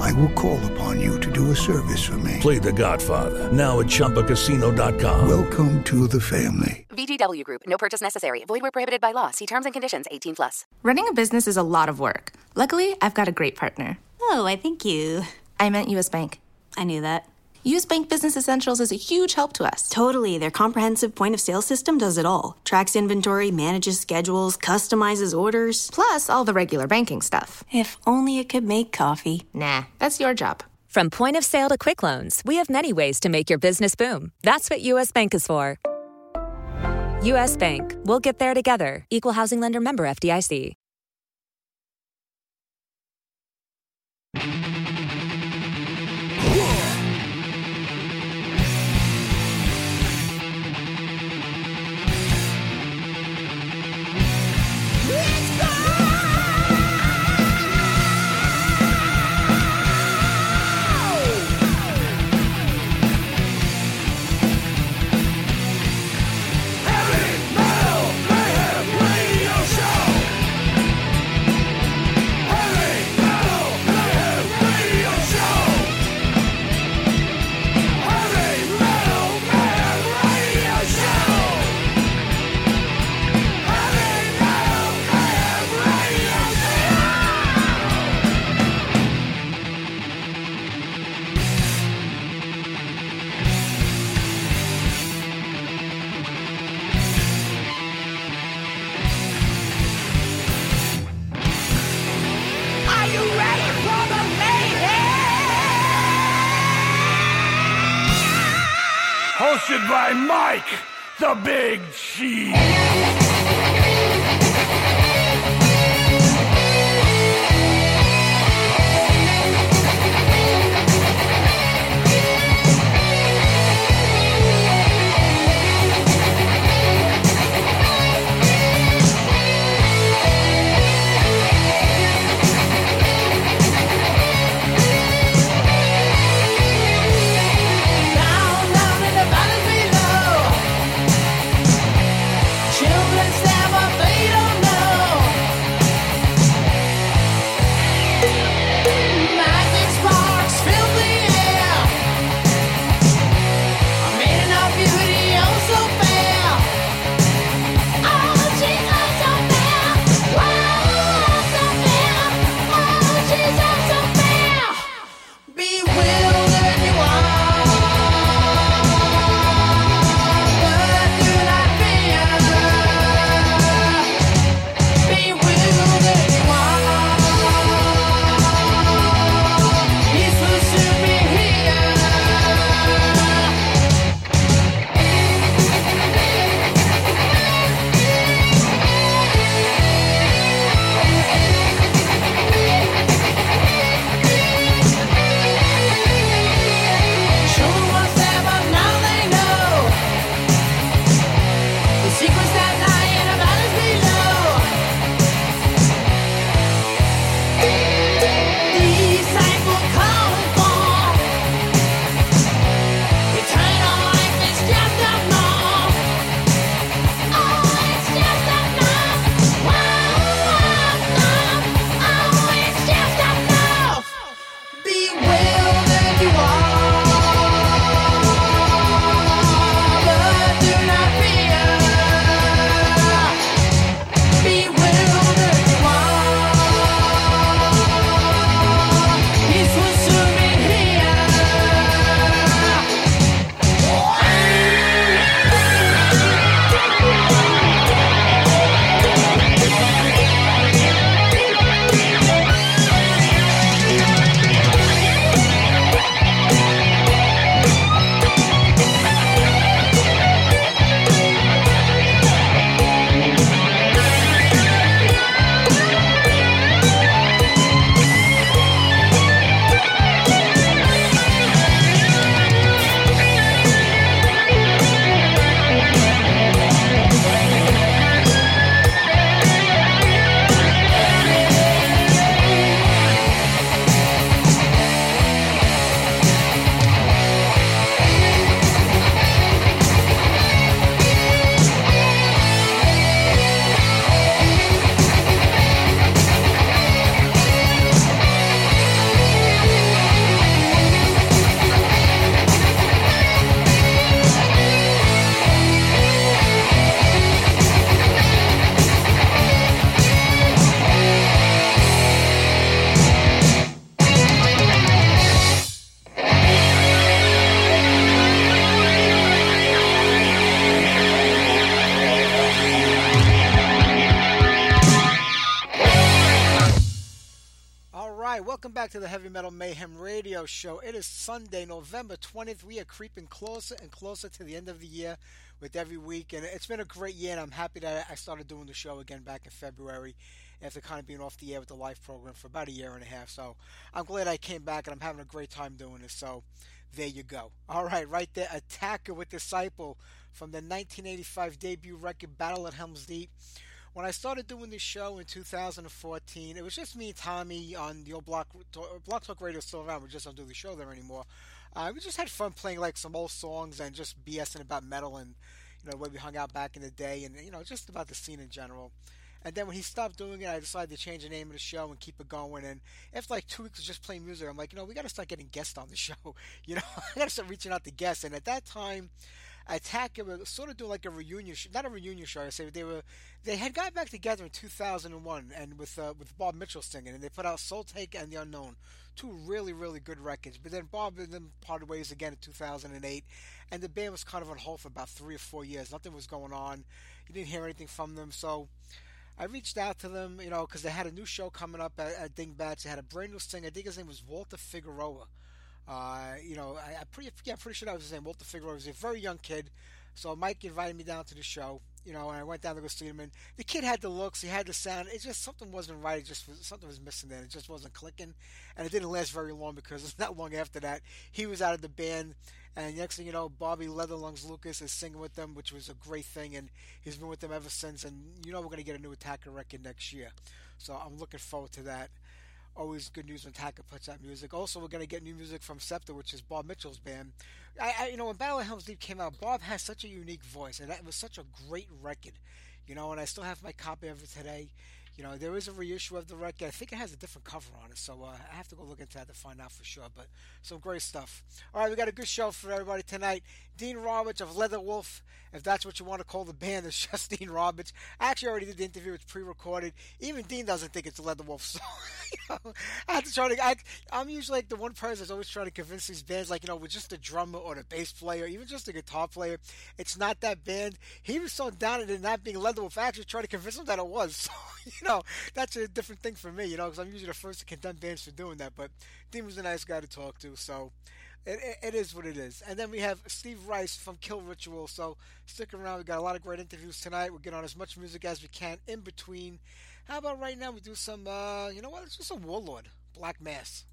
I will call upon you to do a service for me. Play The Godfather now at ChumbaCasino.com. Welcome to the family. VGW Group. No purchase necessary. Void where prohibited by law. See terms and conditions. 18 plus. Running a business is a lot of work. Luckily, I've got a great partner. Oh, I thank you. I meant U.S. Bank. I knew that. U.S. Bank Business Essentials is a huge help to us. Totally. Their comprehensive point of sale system does it all tracks inventory, manages schedules, customizes orders. Plus, all the regular banking stuff. If only it could make coffee. Nah, that's your job. From point of sale to quick loans, we have many ways to make your business boom. That's what U.S. Bank is for. U.S. Bank. We'll get there together. Equal housing lender member FDIC. The Big Cheese. Show. It is Sunday, November 20th. We are creeping closer and closer to the end of the year with every week, and it's been a great year, and I'm happy that I started doing the show again back in February after kind of being off the air with the live program for about a year and a half. So I'm glad I came back, and I'm having a great time doing this. So there you go. All right, right there, Attacker with Disciple from the 1985 debut record Battle at Helm's Deep when I started doing this show in 2014, it was just me and Tommy on the old Blog Blog Talk Radio still around. We just don't do the show there anymore. Uh, we just had fun playing like some old songs and just BSing about metal and you know the way we hung out back in the day and you know just about the scene in general. And then when he stopped doing it, I decided to change the name of the show and keep it going. And after like two weeks of just playing music, I'm like, you know, we got to start getting guests on the show. You know, I got to start reaching out to guests. And at that time, Attack were sort of doing like a reunion, sh- not a reunion show. I say they were, they had got back together in 2001 and with uh, with Bob Mitchell singing, and they put out Soul Take and The Unknown, two really really good records. But then Bob and them parted ways again in 2008, and the band was kind of on hold for about three or four years. Nothing was going on. You didn't hear anything from them, so. I reached out to them, you know, because they had a new show coming up at, at Dingbatz. They had a brand new singer. I think his name was Walter Figueroa. Uh, you know, I, I pretty yeah, pretty sure that was his name. Walter Figueroa was a very young kid. So Mike invited me down to the show, you know, and I went down to go see him. And the kid had the looks, he had the sound. It just something wasn't right. It just was, something was missing there. It just wasn't clicking, and it didn't last very long because not long after that he was out of the band. And next thing you know, Bobby Leatherlungs Lucas is singing with them, which was a great thing, and he's been with them ever since. And you know, we're going to get a new Attacker record next year, so I'm looking forward to that always good news when Taka puts out music. Also, we're going to get new music from Scepter, which is Bob Mitchell's band. I, I, you know, when Battle of Helm's Deep came out, Bob has such a unique voice, and that was such a great record. You know, and I still have my copy of it today. You know, there is a reissue of the record. I think it has a different cover on it, so uh, I have to go look into that to find out for sure. But some great stuff. All right, we got a good show for everybody tonight. Dean Roberts of Leatherwolf, if that's what you want to call the band, it's just Dean Roberts. I actually already did the interview; it's pre-recorded. Even Dean doesn't think it's Leatherwolf, so you know, I have to try to. I, I'm usually like the one person that's always trying to convince these bands, like you know, with just the drummer or the bass player, even just the guitar player, it's not that band. He was so down at it not being Leatherwolf. I actually tried to convince him that it was. So you know, that's a different thing for me, you know, because I'm usually the first to condemn bands for doing that. But Dean was a nice guy to talk to, so it, it, it is what it is. And then we have Steve Rice from Kill Ritual. So stick around. We got a lot of great interviews tonight. We'll get on as much music as we can in between. How about right now we do some, uh, you know what? Let's do some Warlord, Black Mass.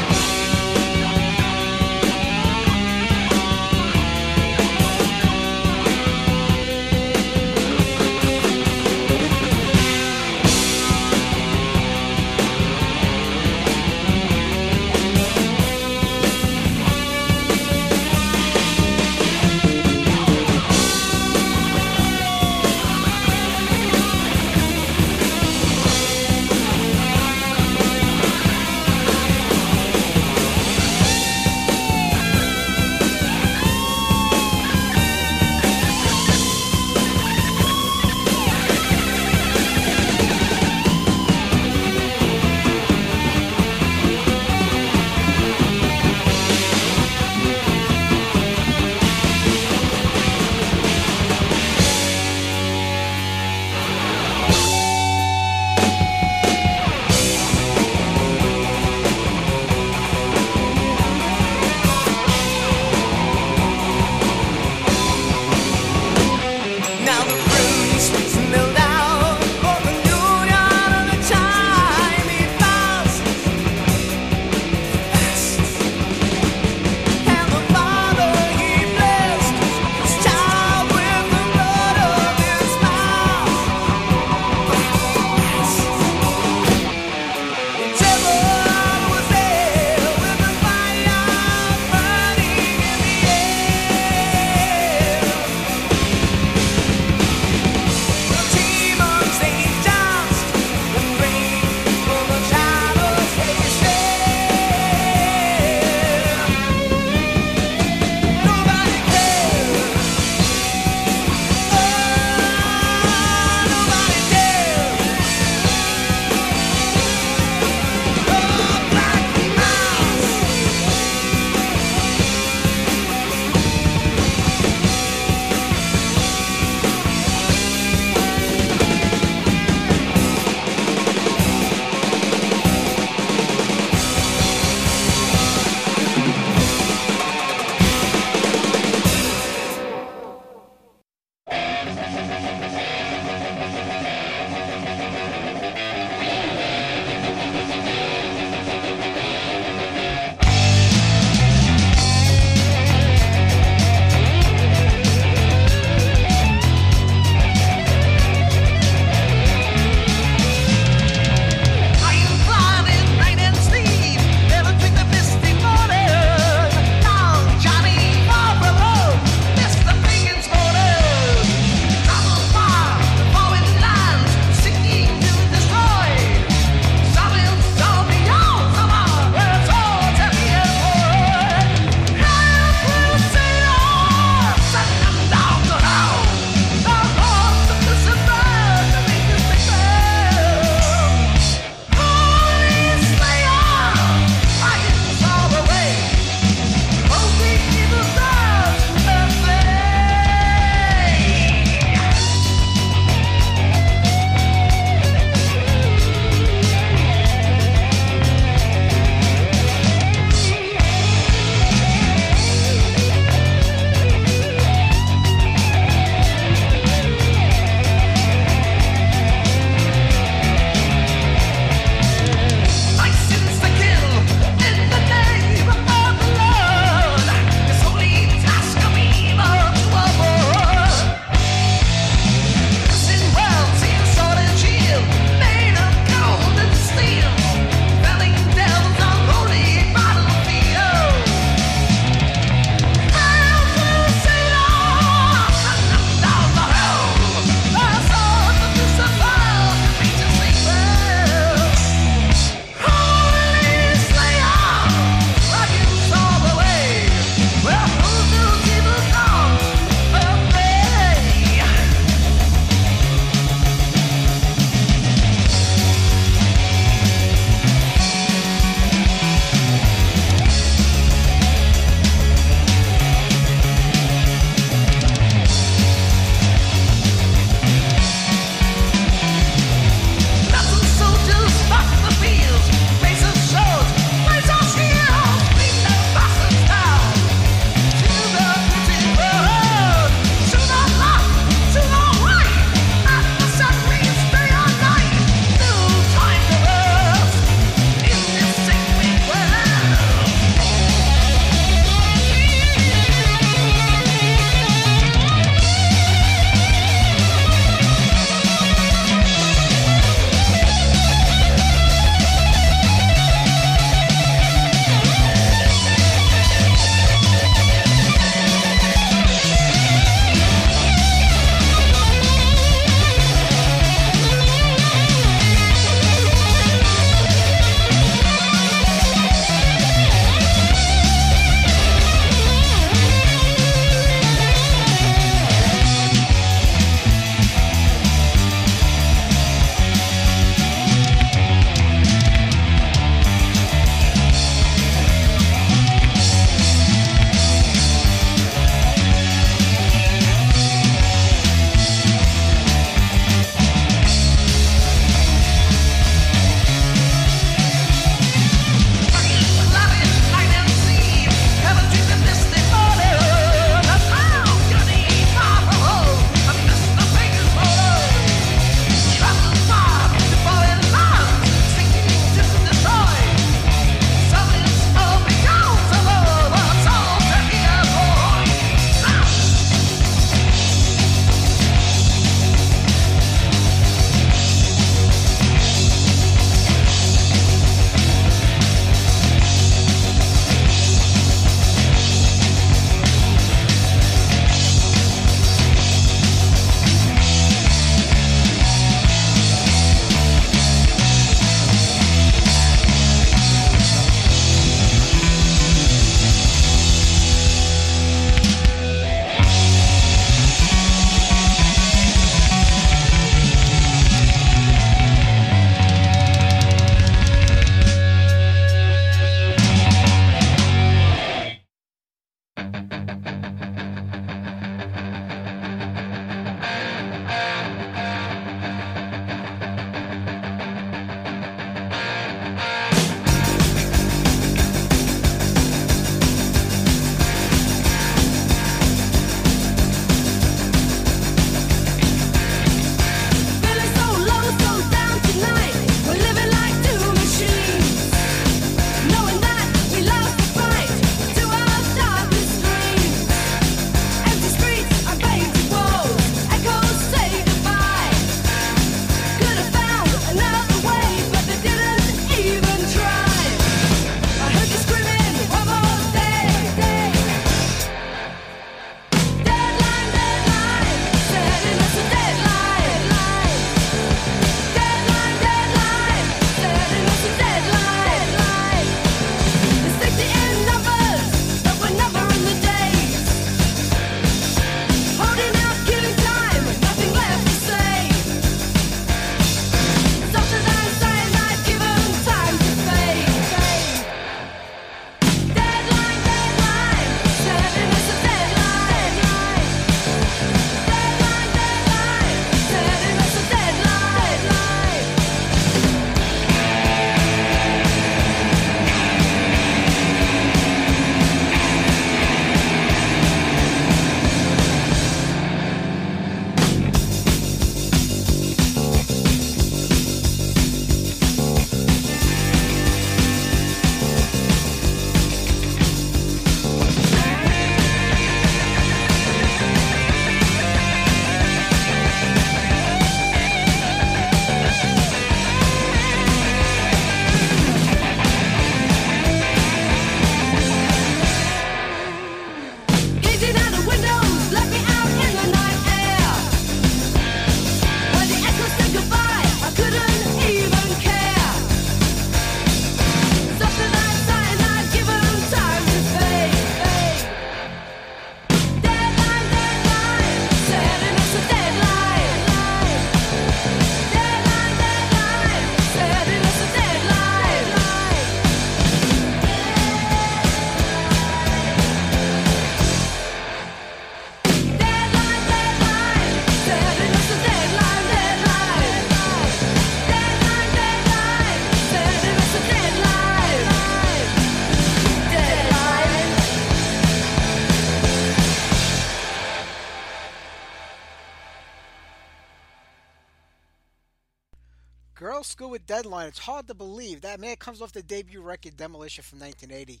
Deadline. It's hard to believe that man comes off the debut record Demolition from 1980.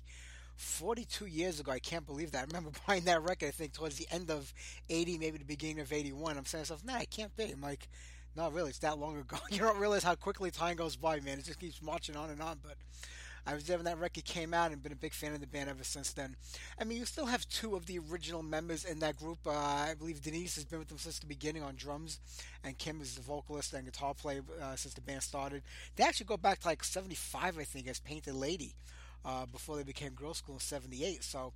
42 years ago. I can't believe that. I remember buying that record, I think, towards the end of 80, maybe the beginning of 81. I'm saying to myself, nah, I can't be. I'm like, no, really, it's that long ago. You don't realize how quickly time goes by, man. It just keeps marching on and on. But I was there when that record came out and been a big fan of the band ever since then. I mean, you still have two of the original members in that group. Uh, I believe Denise has been with them since the beginning on drums, and Kim is the vocalist and guitar player uh, since the band started. They actually go back to like 75, I think, as Painted Lady uh, before they became Girlschool in 78. So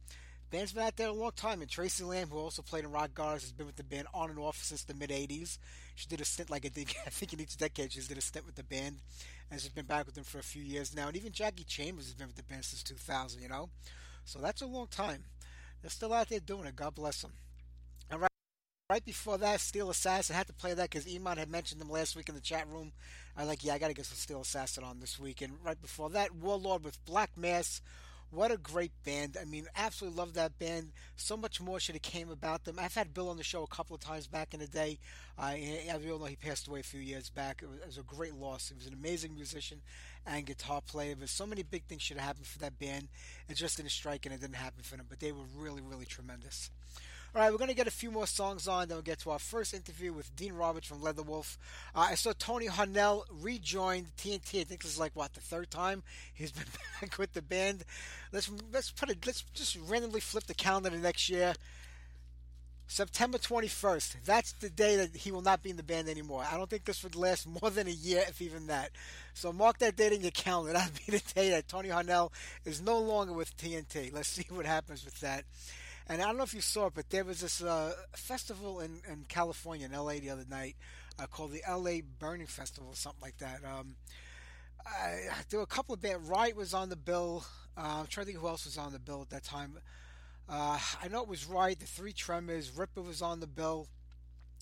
band's been out there a long time. And Tracy Lamb, who also played in Rock Goddess, has been with the band on and off since the mid 80s. She did a stint, like I think, I think in each decade, she's did a stint with the band. And she's been back with them for a few years now. And even Jackie Chambers has been with the band since 2000, you know? So that's a long time. They're still out there doing it. God bless them. All right. right, before that, Steel Assassin. I had to play that because Iman had mentioned them last week in the chat room. I like, yeah, I got to get some Steel Assassin on this week. And right before that, Warlord with Black Mass what a great band. I mean, absolutely love that band. So much more should have came about them. I've had Bill on the show a couple of times back in the day. Uh, as we all know, he passed away a few years back. It was, it was, a great loss. He was an amazing musician and guitar player. But so many big things should have happened for that band. It just didn't strike and it didn't happen for them. But they were really, really tremendous. All right, we're going to get a few more songs on, then we'll get to our first interview with Dean Roberts from Leatherwolf. Uh, I saw Tony Harnell rejoined TNT. I think this is like what the third time he's been back with the band. Let's let's put it. Let's just randomly flip the calendar to next year. September 21st. That's the day that he will not be in the band anymore. I don't think this would last more than a year, if even that. So mark that date in your calendar. That'll be the day that Tony Harnell is no longer with TNT. Let's see what happens with that. And I don't know if you saw it, but there was this uh, festival in, in California, in LA, the other night, uh, called the LA Burning Festival, or something like that. Um, I, there were a couple of bands. Riot was on the bill. Uh, I'm trying to think who else was on the bill at that time. Uh, I know it was Riot. The Three Tremors. Ripper was on the bill.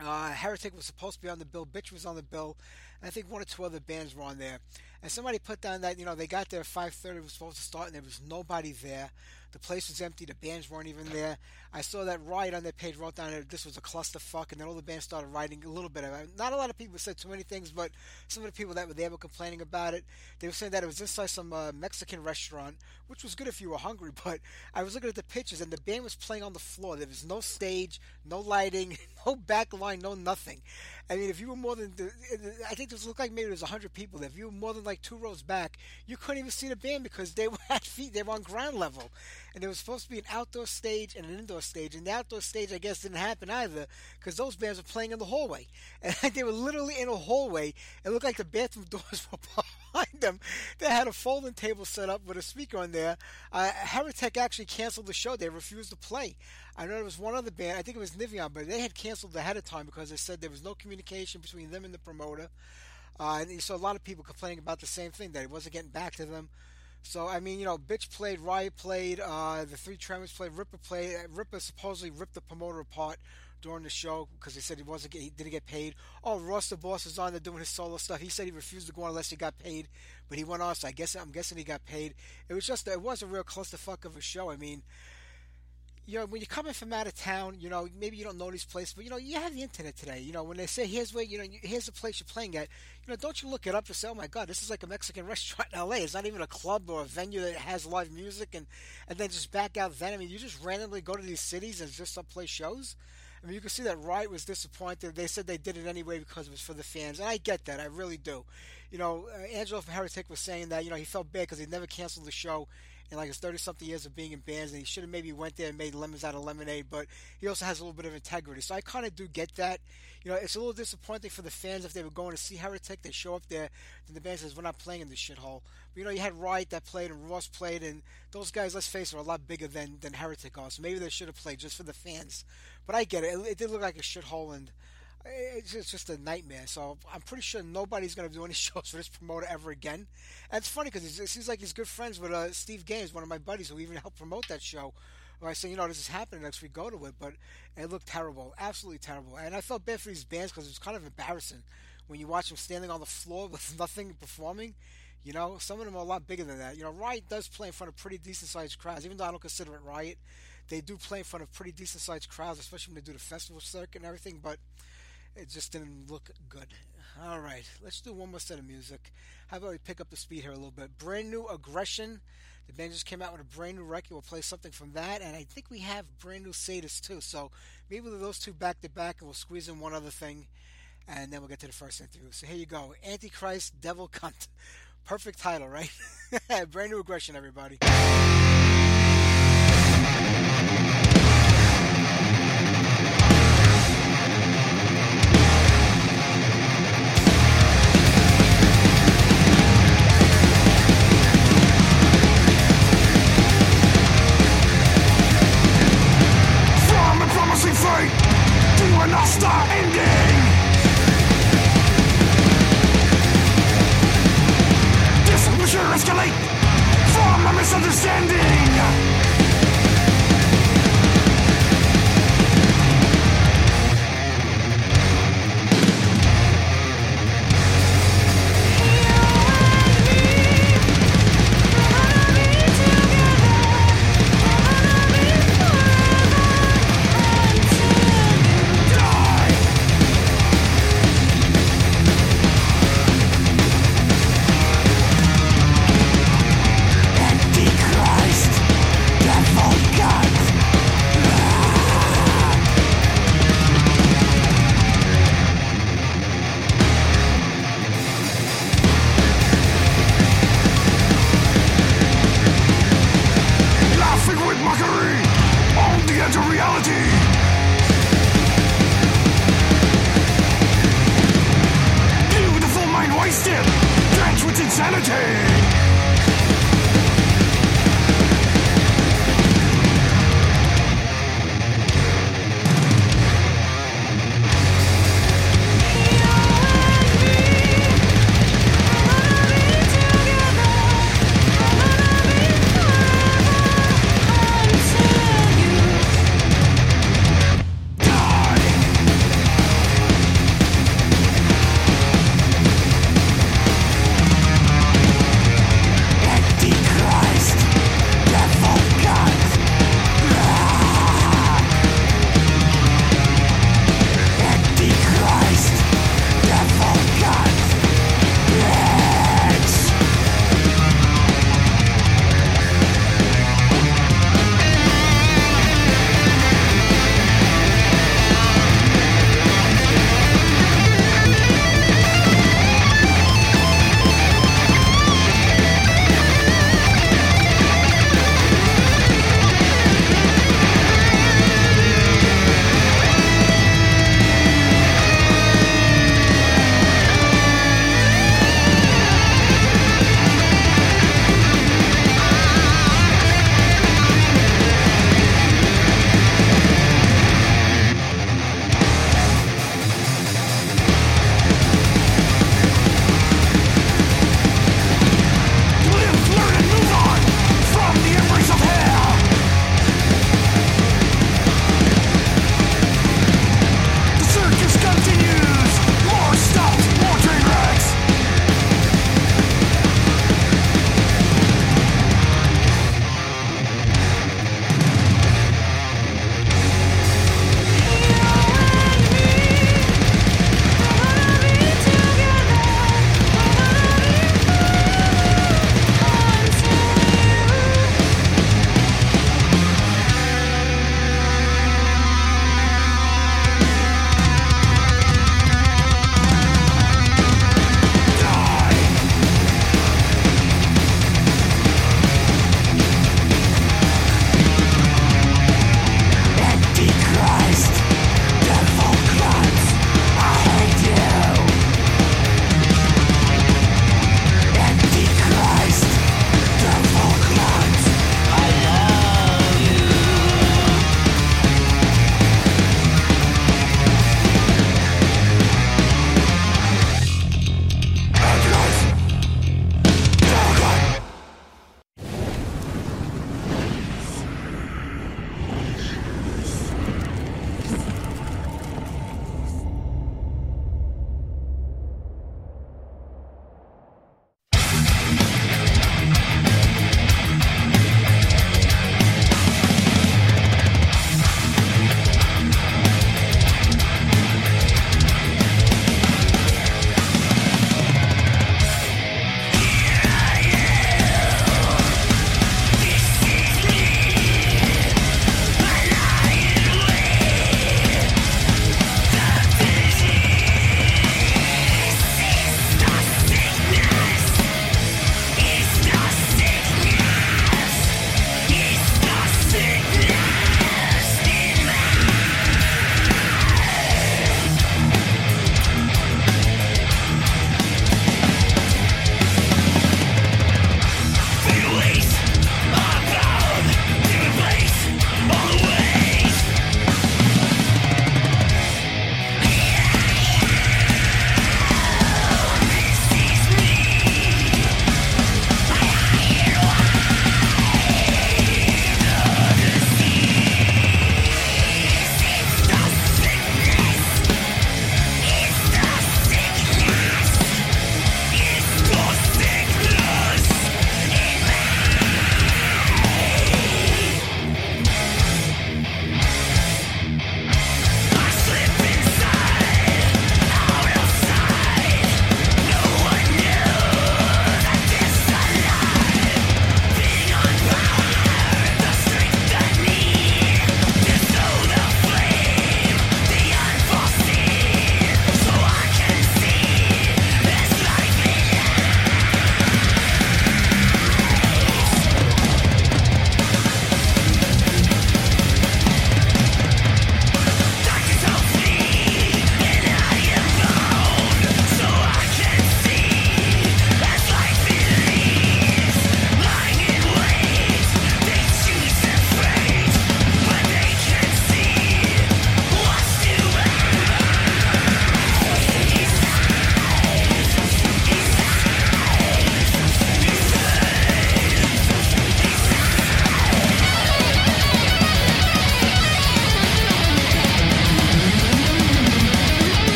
Uh, Heretic was supposed to be on the bill. Bitch was on the bill. I think one or two other bands were on there. And somebody put down that you know they got there at 5:30 was supposed to start and there was nobody there. The place was empty. The bands weren't even there. I saw that Riot on their page wrote down that this was a clusterfuck, and then all the bands started writing a little bit about it. Not a lot of people said too many things, but some of the people that were there were complaining about it. They were saying that it was inside some uh, Mexican restaurant, which was good if you were hungry. But I was looking at the pictures, and the band was playing on the floor. There was no stage, no lighting, no back line, no nothing. I mean, if you were more than, I think this looked like maybe there was hundred people. If you were more than like two rows back, you couldn't even see the band because they were at feet, they were on ground level, and there was supposed to be an outdoor stage and an indoor stage. And the outdoor stage, I guess, didn't happen either because those bands were playing in the hallway, and they were literally in a hallway. It looked like the bathroom doors were behind them. They had a folding table set up with a speaker on there. Uh, Heretic actually canceled the show. They refused to play. I know there was one other band, I think it was Nivion, but they had canceled ahead of time because they said there was no communication between them and the promoter. Uh, and you saw a lot of people complaining about the same thing, that it wasn't getting back to them. So, I mean, you know, Bitch played, Riot played, uh, the Three Tremors played, Ripper played. Uh, Ripper supposedly ripped the promoter apart during the show because he said he wasn't he didn't get paid. Oh, Ross the Boss is on there doing his solo stuff. He said he refused to go on unless he got paid, but he went on. So I guess I'm guessing he got paid. It was just it was a real clusterfuck of a show. I mean, you know, when you're coming from out of town, you know, maybe you don't know these places, but you know, you have the internet today. You know, when they say here's where, you know, here's the place you're playing at, you know, don't you look it up and say, oh my God, this is like a Mexican restaurant in LA. It's not even a club or a venue that has live music, and and then just back out then. I mean, you just randomly go to these cities and just play shows. I mean, you can see that Riot was disappointed. They said they did it anyway because it was for the fans, and I get that. I really do. You know, uh, Angelo from Heretic was saying that you know he felt bad because he never canceled the show in like his 30 something years of being in bands, and he should have maybe went there and made lemons out of lemonade, but he also has a little bit of integrity. So I kind of do get that. You know, it's a little disappointing for the fans if they were going to see Heretic, they show up there, and the band says, We're not playing in this shithole. But you know, you had Riot that played, and Ross played, and those guys, let's face it, are a lot bigger than, than Heretic are, so maybe they should have played just for the fans. But I get it. It, it did look like a shithole, and it's just a nightmare. So I'm pretty sure nobody's going to do any shows for this promoter ever again. And it's funny because it seems like he's good friends with uh, Steve Gaines, one of my buddies, who even helped promote that show. Where I said, you know, this is happening next week, go to it. But it looked terrible, absolutely terrible. And I felt bad for these bands because it was kind of embarrassing when you watch them standing on the floor with nothing performing. You know, some of them are a lot bigger than that. You know, Riot does play in front of pretty decent sized crowds, even though I don't consider it Riot. They do play in front of pretty decent sized crowds, especially when they do the festival circuit and everything. But it just didn't look good. All right, let's do one more set of music. How about we pick up the speed here a little bit? Brand new aggression. The band just came out with a brand new record. We'll play something from that, and I think we have brand new Sadist too. So maybe those two back to back, and we'll squeeze in one other thing, and then we'll get to the first interview. So here you go, Antichrist, Devil Cunt. Perfect title, right? brand new aggression, everybody. Escalate from a misunderstanding.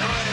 All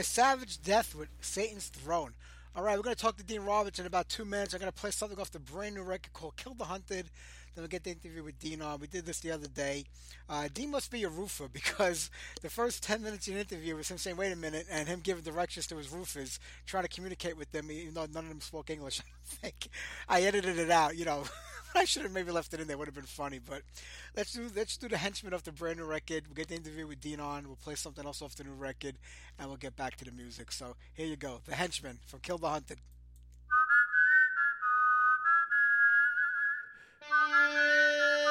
right, Savage Death with Satan's Throne. All right, we're going to talk to Dean Roberts in about two minutes. I'm going to play something off the brand new record called Kill the Hunted. Then we'll get the interview with Dean on. We did this the other day. Uh, Dean must be a roofer because the first 10 minutes of the interview was him saying, wait a minute, and him giving directions to his roofers, trying to communicate with them, even though none of them spoke English. I think I edited it out, you know. I should have maybe left it in there. Would have been funny, but let's do let's do the henchman of the brand new record. We'll get the interview with Dean on. We'll play something else off the new record, and we'll get back to the music. So here you go, the henchman from Kill the Hunted.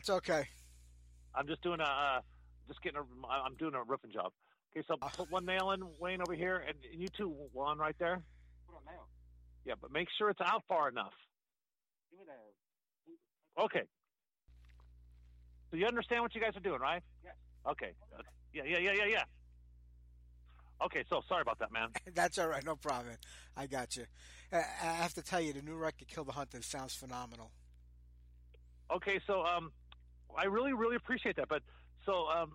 That's okay. I'm just doing a, uh, just getting a, I'm doing a roofing job. Okay, so put one nail in, Wayne, over here, and, and you two, one right there. Put a nail. Yeah, but make sure it's out far enough. Give it a. Okay. So you understand what you guys are doing, right? Yes. Okay. Uh, yeah, yeah, yeah, yeah, yeah. Okay, so sorry about that, man. That's all right. No problem. I got you. I I have to tell you, the new record, "Kill the Hunted," sounds phenomenal. Okay, so um, I really, really appreciate that. But so um,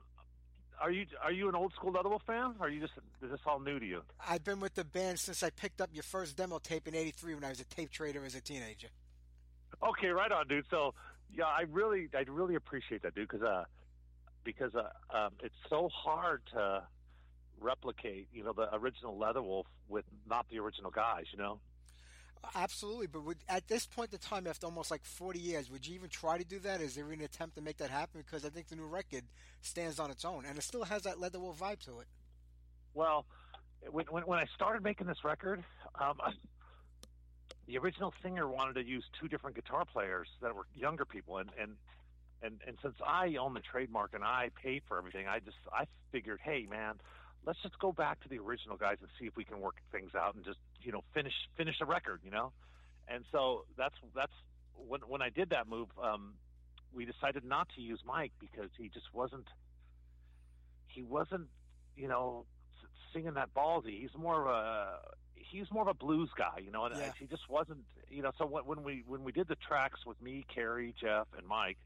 are you are you an old school Leatherwolf fan? Or are you just is this all new to you? I've been with the band since I picked up your first demo tape in '83 when I was a tape trader as a teenager. Okay, right on, dude. So yeah, I really, I really appreciate that, dude, because uh, because uh, um, it's so hard to replicate, you know, the original Leatherwolf with not the original guys, you know. Absolutely, but would, at this point in time, after almost like 40 years, would you even try to do that? Is there an attempt to make that happen? Because I think the new record stands on its own, and it still has that Leatherwolf vibe to it. Well, when when, when I started making this record, um, the original singer wanted to use two different guitar players that were younger people, and and and and since I own the trademark and I paid for everything, I just I figured, hey man, let's just go back to the original guys and see if we can work things out and just you know finish finish a record, you know. And so that's that's when when I did that move, um, we decided not to use Mike because he just wasn't he wasn't you know singing that ballsy. He's more of a he's more of a blues guy, you know, and Yeah. he just wasn't, you know. So when, when we when we did the tracks with me, Carey, Jeff, and Mike,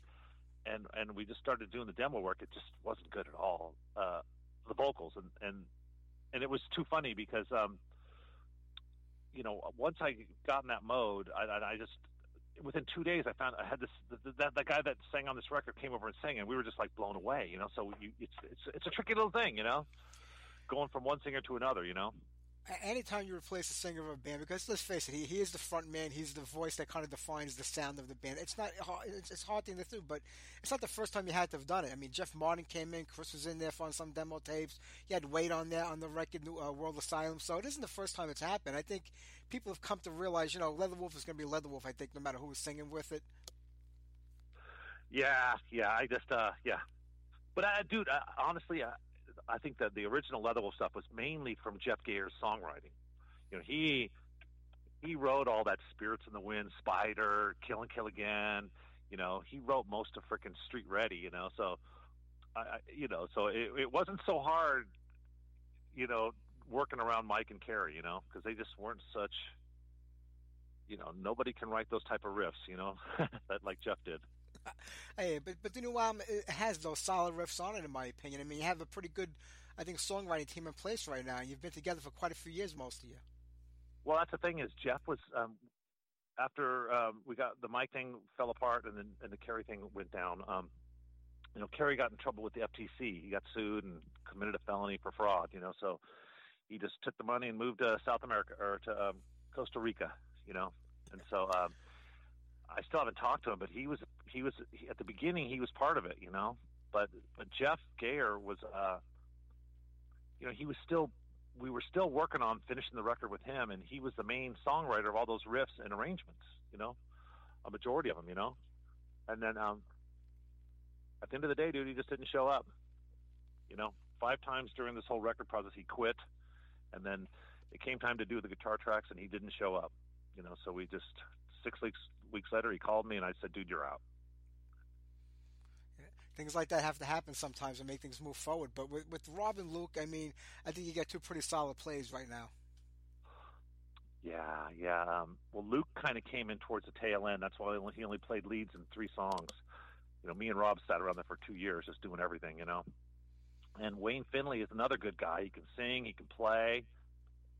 and and we just started doing the demo work, it just wasn't good at all. Uh, the vocals and and and it was too funny because um, you know, once I got in that mode, I, I just within two days I found I had this the, that the guy that sang on this record came over and sang, and we were just like blown away, you know. So you, it's it's it's a tricky little thing, you know, going from one singer to another, you know. Anytime you replace a singer of a band, because let's face it, he, he is the front man. He's the voice that kind of defines the sound of the band. It's not it's, it's hard thing to do, but it's not the first time you had to have done it. I mean, Jeff Martin came in, Chris was in there for some demo tapes. You had Wade on there on the record, uh, World Asylum. So it isn't the first time it's happened. I think people have come to realize, you know, Leatherwolf is going to be Leatherwolf. I think no matter who is singing with it. Yeah, yeah. I just, uh, yeah. But uh, dude, uh, honestly, uh, I think that the original Leatherwolf stuff was mainly from Jeff Gayer's songwriting. You know, he he wrote all that Spirits in the Wind, Spider, Kill and Kill Again. You know, he wrote most of frickin' Street Ready. You know, so I, I you know, so it, it wasn't so hard. You know, working around Mike and Carey. You know, because they just weren't such. You know, nobody can write those type of riffs. You know, that like Jeff did. Hey, but but the new album it has those solid riffs on it, in my opinion. I mean, you have a pretty good, I think, songwriting team in place right now. You've been together for quite a few years, most of you. Well, that's the thing is Jeff was um, after um, we got the Mike thing fell apart and then and the Carey thing went down. Um, you know, Carey got in trouble with the FTC. He got sued and committed a felony for fraud. You know, so he just took the money and moved to South America or to um, Costa Rica. You know, and so um, I still haven't talked to him, but he was he was he, at the beginning he was part of it. You know, but but Jeff Gayer was uh, you know he was still we were still working on finishing the record with him, and he was the main songwriter of all those riffs and arrangements. You know, a majority of them. You know, and then um, at the end of the day, dude, he just didn't show up. You know, five times during this whole record process, he quit, and then it came time to do the guitar tracks, and he didn't show up. You know, so we just six weeks weeks later, he called me, and I said, "Dude, you're out." Things like that have to happen sometimes and make things move forward. But with, with Rob and Luke, I mean, I think you got two pretty solid plays right now. Yeah, yeah. Um, well, Luke kind of came in towards the tail end. That's why he only, he only played leads in three songs. You know, me and Rob sat around there for two years just doing everything. You know, and Wayne Finley is another good guy. He can sing, he can play.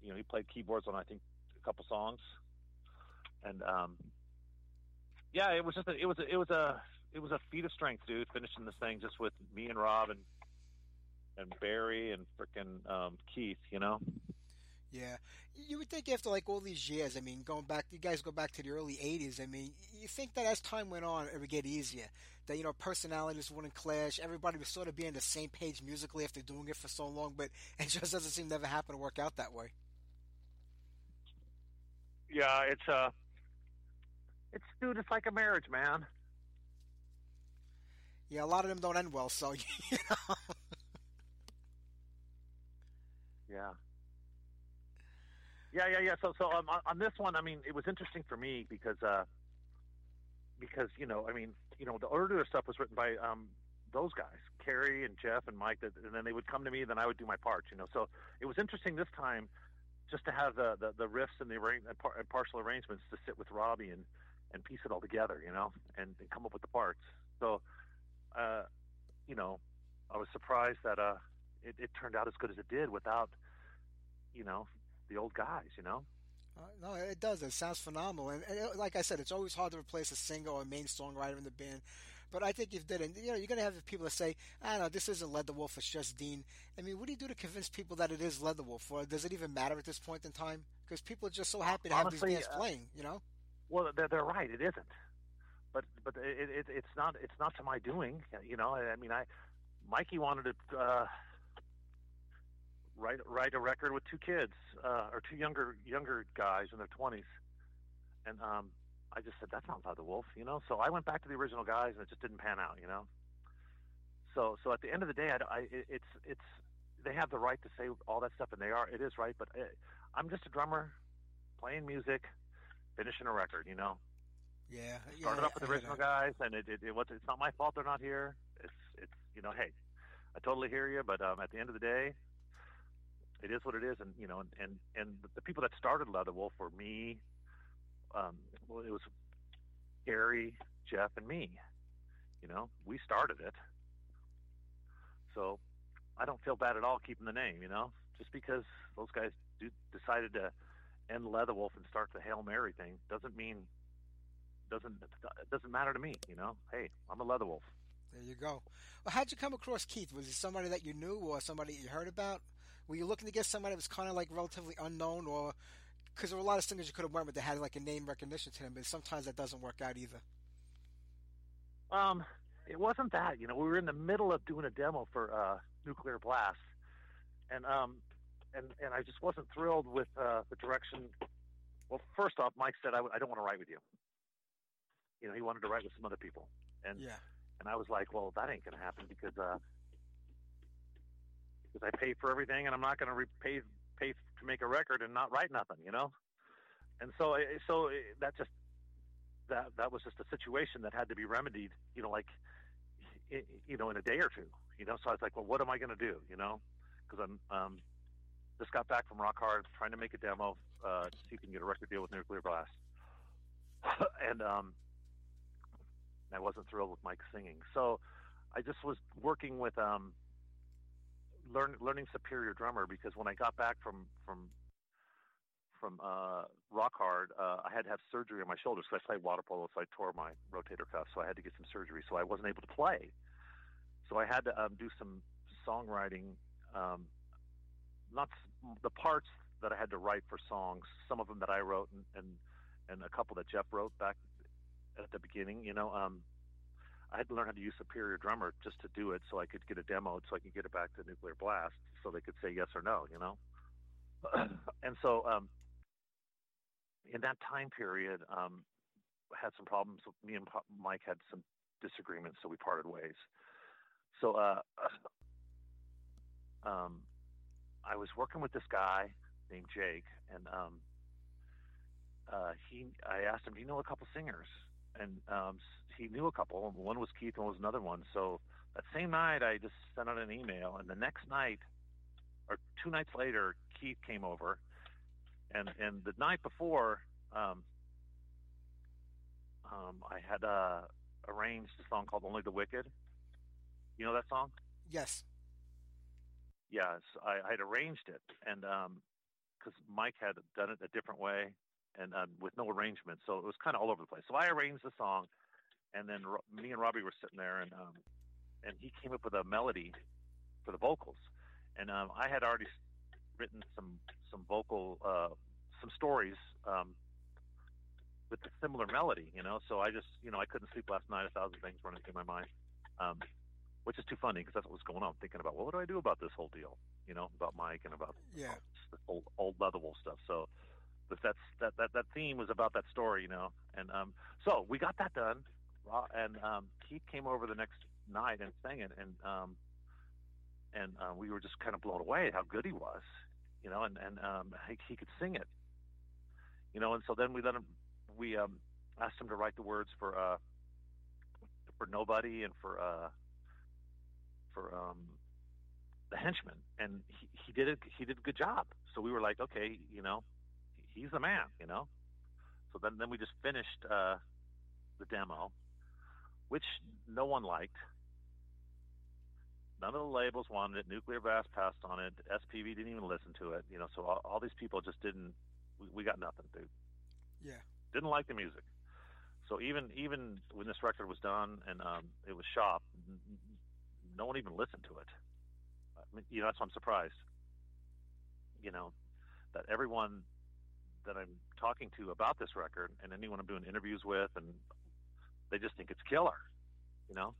You know, he played keyboards on I think a couple songs, and um, yeah, it was just a, it was a, it was a it was a feat of strength, dude. Finishing this thing just with me and Rob and and Barry and frickin' um, Keith. You know. Yeah, you would think after like all these years, I mean, going back, you guys go back to the early '80s. I mean, you think that as time went on, it would get easier. That you know, personalities wouldn't clash. Everybody would sort of be on the same page musically after doing it for so long. But it just doesn't seem to ever happen to work out that way. Yeah, it's uh, it's dude, it's like a marriage, man. Yeah, a lot of them don't end well. So you know. Yeah. Yeah, yeah, yeah. So, so um, on, on this one, I mean, it was interesting for me because, uh, because you know, I mean, you know, the earlier stuff was written by um, those guys, Carey and Jeff and Mike, that, and then they would come to me, then I would do my parts, you know. So it was interesting this time, just to have the the, the riffs and the arra- and partial arrangements to sit with Robbie and and piece it all together, you know, and, and come up with the parts. So, uh, you know, I was surprised that uh, it, it turned out as good as it did without, you know, the old guys, you know. Uh, no, it does. It sounds phenomenal, and, and it, like I said, it's always hard to replace a singer or a main songwriter in the band. But I think you did, and you know, you're going to have people that say, "I don't know, this isn't Leatherwolf, it's just Dean." I mean, what do you do to convince people that it is Leatherwolf, or does it even matter at this point in time? Because people are just so happy to have Honestly, these bands uh, playing, you know. Well, they're, they're right. It isn't, but but it, it, it's not it's not to my doing. You know, I, I mean, I Mikey wanted to uh, write write a record with two kids uh, or two younger younger guys in their twenties, and um, I just said that's not Leatherwolf, you know. So I went back to the original guys, and it just didn't pan out, you know. So so at the end of the day, I, I it's it's they have the right to say all that stuff, and they are it is right. But uh I'm just a drummer playing music, finishing a record, you know. Yeah, Started yeah, off with the original guys, and it, it, it was it's not my fault they're not here. It's it's you know, hey, I totally hear you, but um, at the end of the day, it is what it is, and you know, and and, and the people that started Leatherwolf were me. Um, well, it was Gary, Jeff, and me. You know, we started it, so I don't feel bad at all keeping the name. You know, just because those guys do, decided to end Leatherwolf and start the Hail Mary thing doesn't mean doesn't it doesn't matter to me. You know, hey, I'm a Leatherwolf. There you go. Well, how'd you come across Keith? Was he somebody that you knew or somebody you heard about? Were you looking to get somebody that was kind of like relatively unknown, or because there were a lot of singers you could have went with that had like a name recognition to them, but sometimes that doesn't work out either. Um, it wasn't that. You know, we were in the middle of doing a demo for uh, Nuclear Blast, and um, and and I just wasn't thrilled with uh, the direction. Well, first off, Mike said I, w- I don't want to write with you. You know, he wanted to write with some other people, and Yeah. and I was like, well, that ain't gonna happen because uh, because I pay for everything, and I'm not gonna re- pay pay to make a record and not write nothing, you know. And so eh, so eh, that just that that was just a situation that had to be remedied, you know, like you know, in a day or two, you know. So I was like, well, what am I gonna do, you know? Because I'm um, just got back from Rock Hard, trying to make a demo, uh, if we can get a record deal with Nuclear Blast, and um, I wasn't thrilled with Mike singing. So I just was working with um, learn, learning Superior Drummer because when I got back from from from uh, Rock Hard, uh, I had to have surgery on my shoulder. because I played water polo, so I tore my rotator cuff, so I had to get some surgery, so I wasn't able to play. So I had to um, do some songwriting, um, not the parts that I had to write for songs, some of them that I wrote, and and, and a couple that Jeff wrote back at the beginning. You know, um, I had to learn how to use Superior Drummer just to do it, so I could get a demo, so I could get it back to Nuclear Blast, so they could say yes or no. You know, and so um, in that time period, um, had some problems. Me and Mike had some disagreements, so we parted ways. So uh, um, I was working with this guy named Jake, and um, uh, he I asked him, "Do you know a couple singers?" And um, he knew a couple. One was Keith, and one was another one. So that same night, I just sent out an email, and the next night, or two nights later, Keith came over, and and the night before, um, um, I had uh, arranged a song called "Only the Wicked." You know that song? Yes. Yes, I, I had arranged it, and because Mike had done it a different way and um, with no arrangement, so it was kind of all over the place. So I arranged the song, and then Ro- me and Robbie were sitting there, and um, and he came up with a melody for the vocals, and um, I had already written some some vocal uh, some stories um, with a similar melody, you know. So I just you know I couldn't sleep last night, a thousand things running through my mind. Um, which is too funny because that's what was going on. Thinking about well, what do I do about this whole deal? You know, about Mike and about Yeah. old old Leatherwolf stuff. So, But that's that that that theme was about that story, you know. And um, so we got that done, and um, Keith came over the next night and sang it, and um, and uh, we were just kind of blown away at how good he was, you know, and and um, he, he could sing it, you know. And so then we let him, we um, asked him to write the words for uh, for nobody and for uh, for um, the henchman, and he, he did it. He did a good job. So we were like, okay, you know, he's the man, you know. So then then we just finished uh, the demo, which no one liked. None of the labels wanted it. Nuclear Blast passed on it. SPV didn't even listen to it. You know, so all, all these people just didn't. We, we got nothing, dude. Yeah. Didn't like the music. So even even when this record was done and um, it was shopped, no one even listened to it. I mean, you know, that's why I'm surprised. You know, that everyone that I'm talking to about this record and anyone I'm doing interviews with, and they just think it's killer. You know.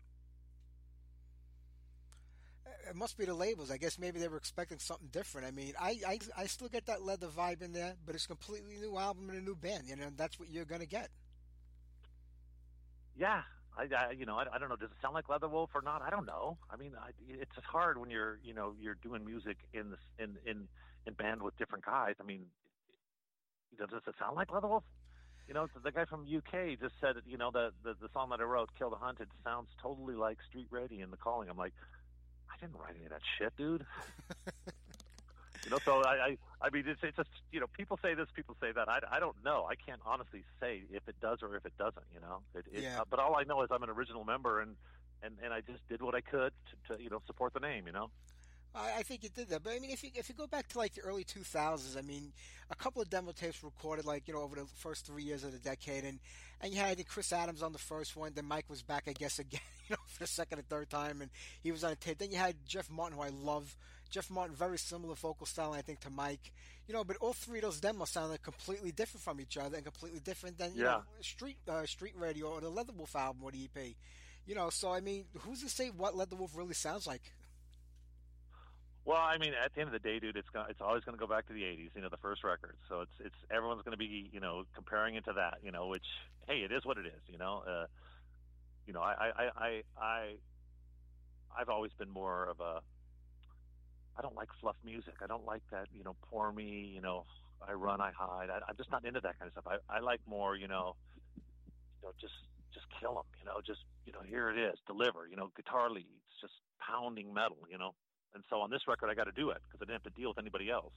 It must be the labels. I guess maybe they were expecting something different. I mean, I, I, I still get that leather vibe in there, but it's a completely new album and a new band. You know, and that's what you're going to get. Yeah, I, I you know, I, I don't know. Does it sound like Leatherwolf or not? I don't know. I mean, I, it's just hard when you're, you know, you're doing music in this in in in band with different guys. I mean, does it sound like Leatherwolf? You know, the guy from UK just said, you know, the the, the song that I wrote, "Kill the Hunted," sounds totally like Street Ready and The Calling. I'm like, I didn't write any of that shit, dude. you know, so I, I, I mean, it's, it's just, you know, people say this, people say that. I, I don't know. I can't honestly say if it does or if it doesn't. You know, it, it, Yeah. uh, but all I know is I'm an original member, and and and I just did what I could to, to you know support the name. You know. I, I think you did that, but I mean, if you if you go back to like the early 2000s, I mean, a couple of demo tapes recorded like you know over the first three years of the decade, and and you had Chris Adams on the first one, then Mike was back, I guess, again, you know, for the second and third time, and he was on a tape. Then you had Jeff Martin, who I love. Jeff Martin, very similar vocal style, I think, to Mike. You know, but all three of those demos sounded completely different from each other and completely different than you Yeah. know Street uh, Street Ready or the Leatherwolf album or the EP. You know, so I mean, who's to say what Leatherwolf really sounds like? Well, I mean, at the end of the day, dude, it's gonna, it's always going to go back to the '80s, you know, the first record. So it's it's everyone's going to be, you know, comparing it to that, you know. Which, hey, it is what it is, you know. Uh, you know, I I I, I I've always been more of a. I don't like fluff music. I don't like that, you know, pour me, you know, I run, I hide. I, I'm just not into that kind of stuff. I I like more, you know, you know, just just kill them, you know, just you know, here it is, deliver, you know, guitar leads, just pounding metal, you know. And so on this record, I got to do it because I didn't have to deal with anybody else.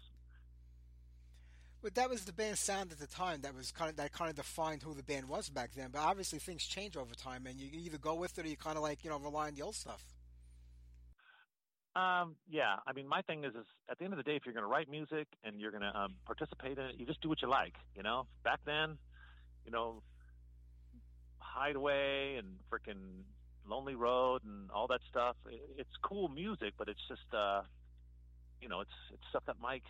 But that was the band's sound at the time. That was kind of that kind of defined who the band was back then. But obviously things change over time, and you either go with it or you kind of like you know rely on the old stuff. Um, yeah, I mean, my thing is, is at the end of the day, if you're going to write music and you're going to um, participate in it, you just do what you like. You know, back then, you know, Hideaway and freaking Lonely Road and all that stuff. i it's cool music, but it's just, uh, you know, it's it's stuff that Mike,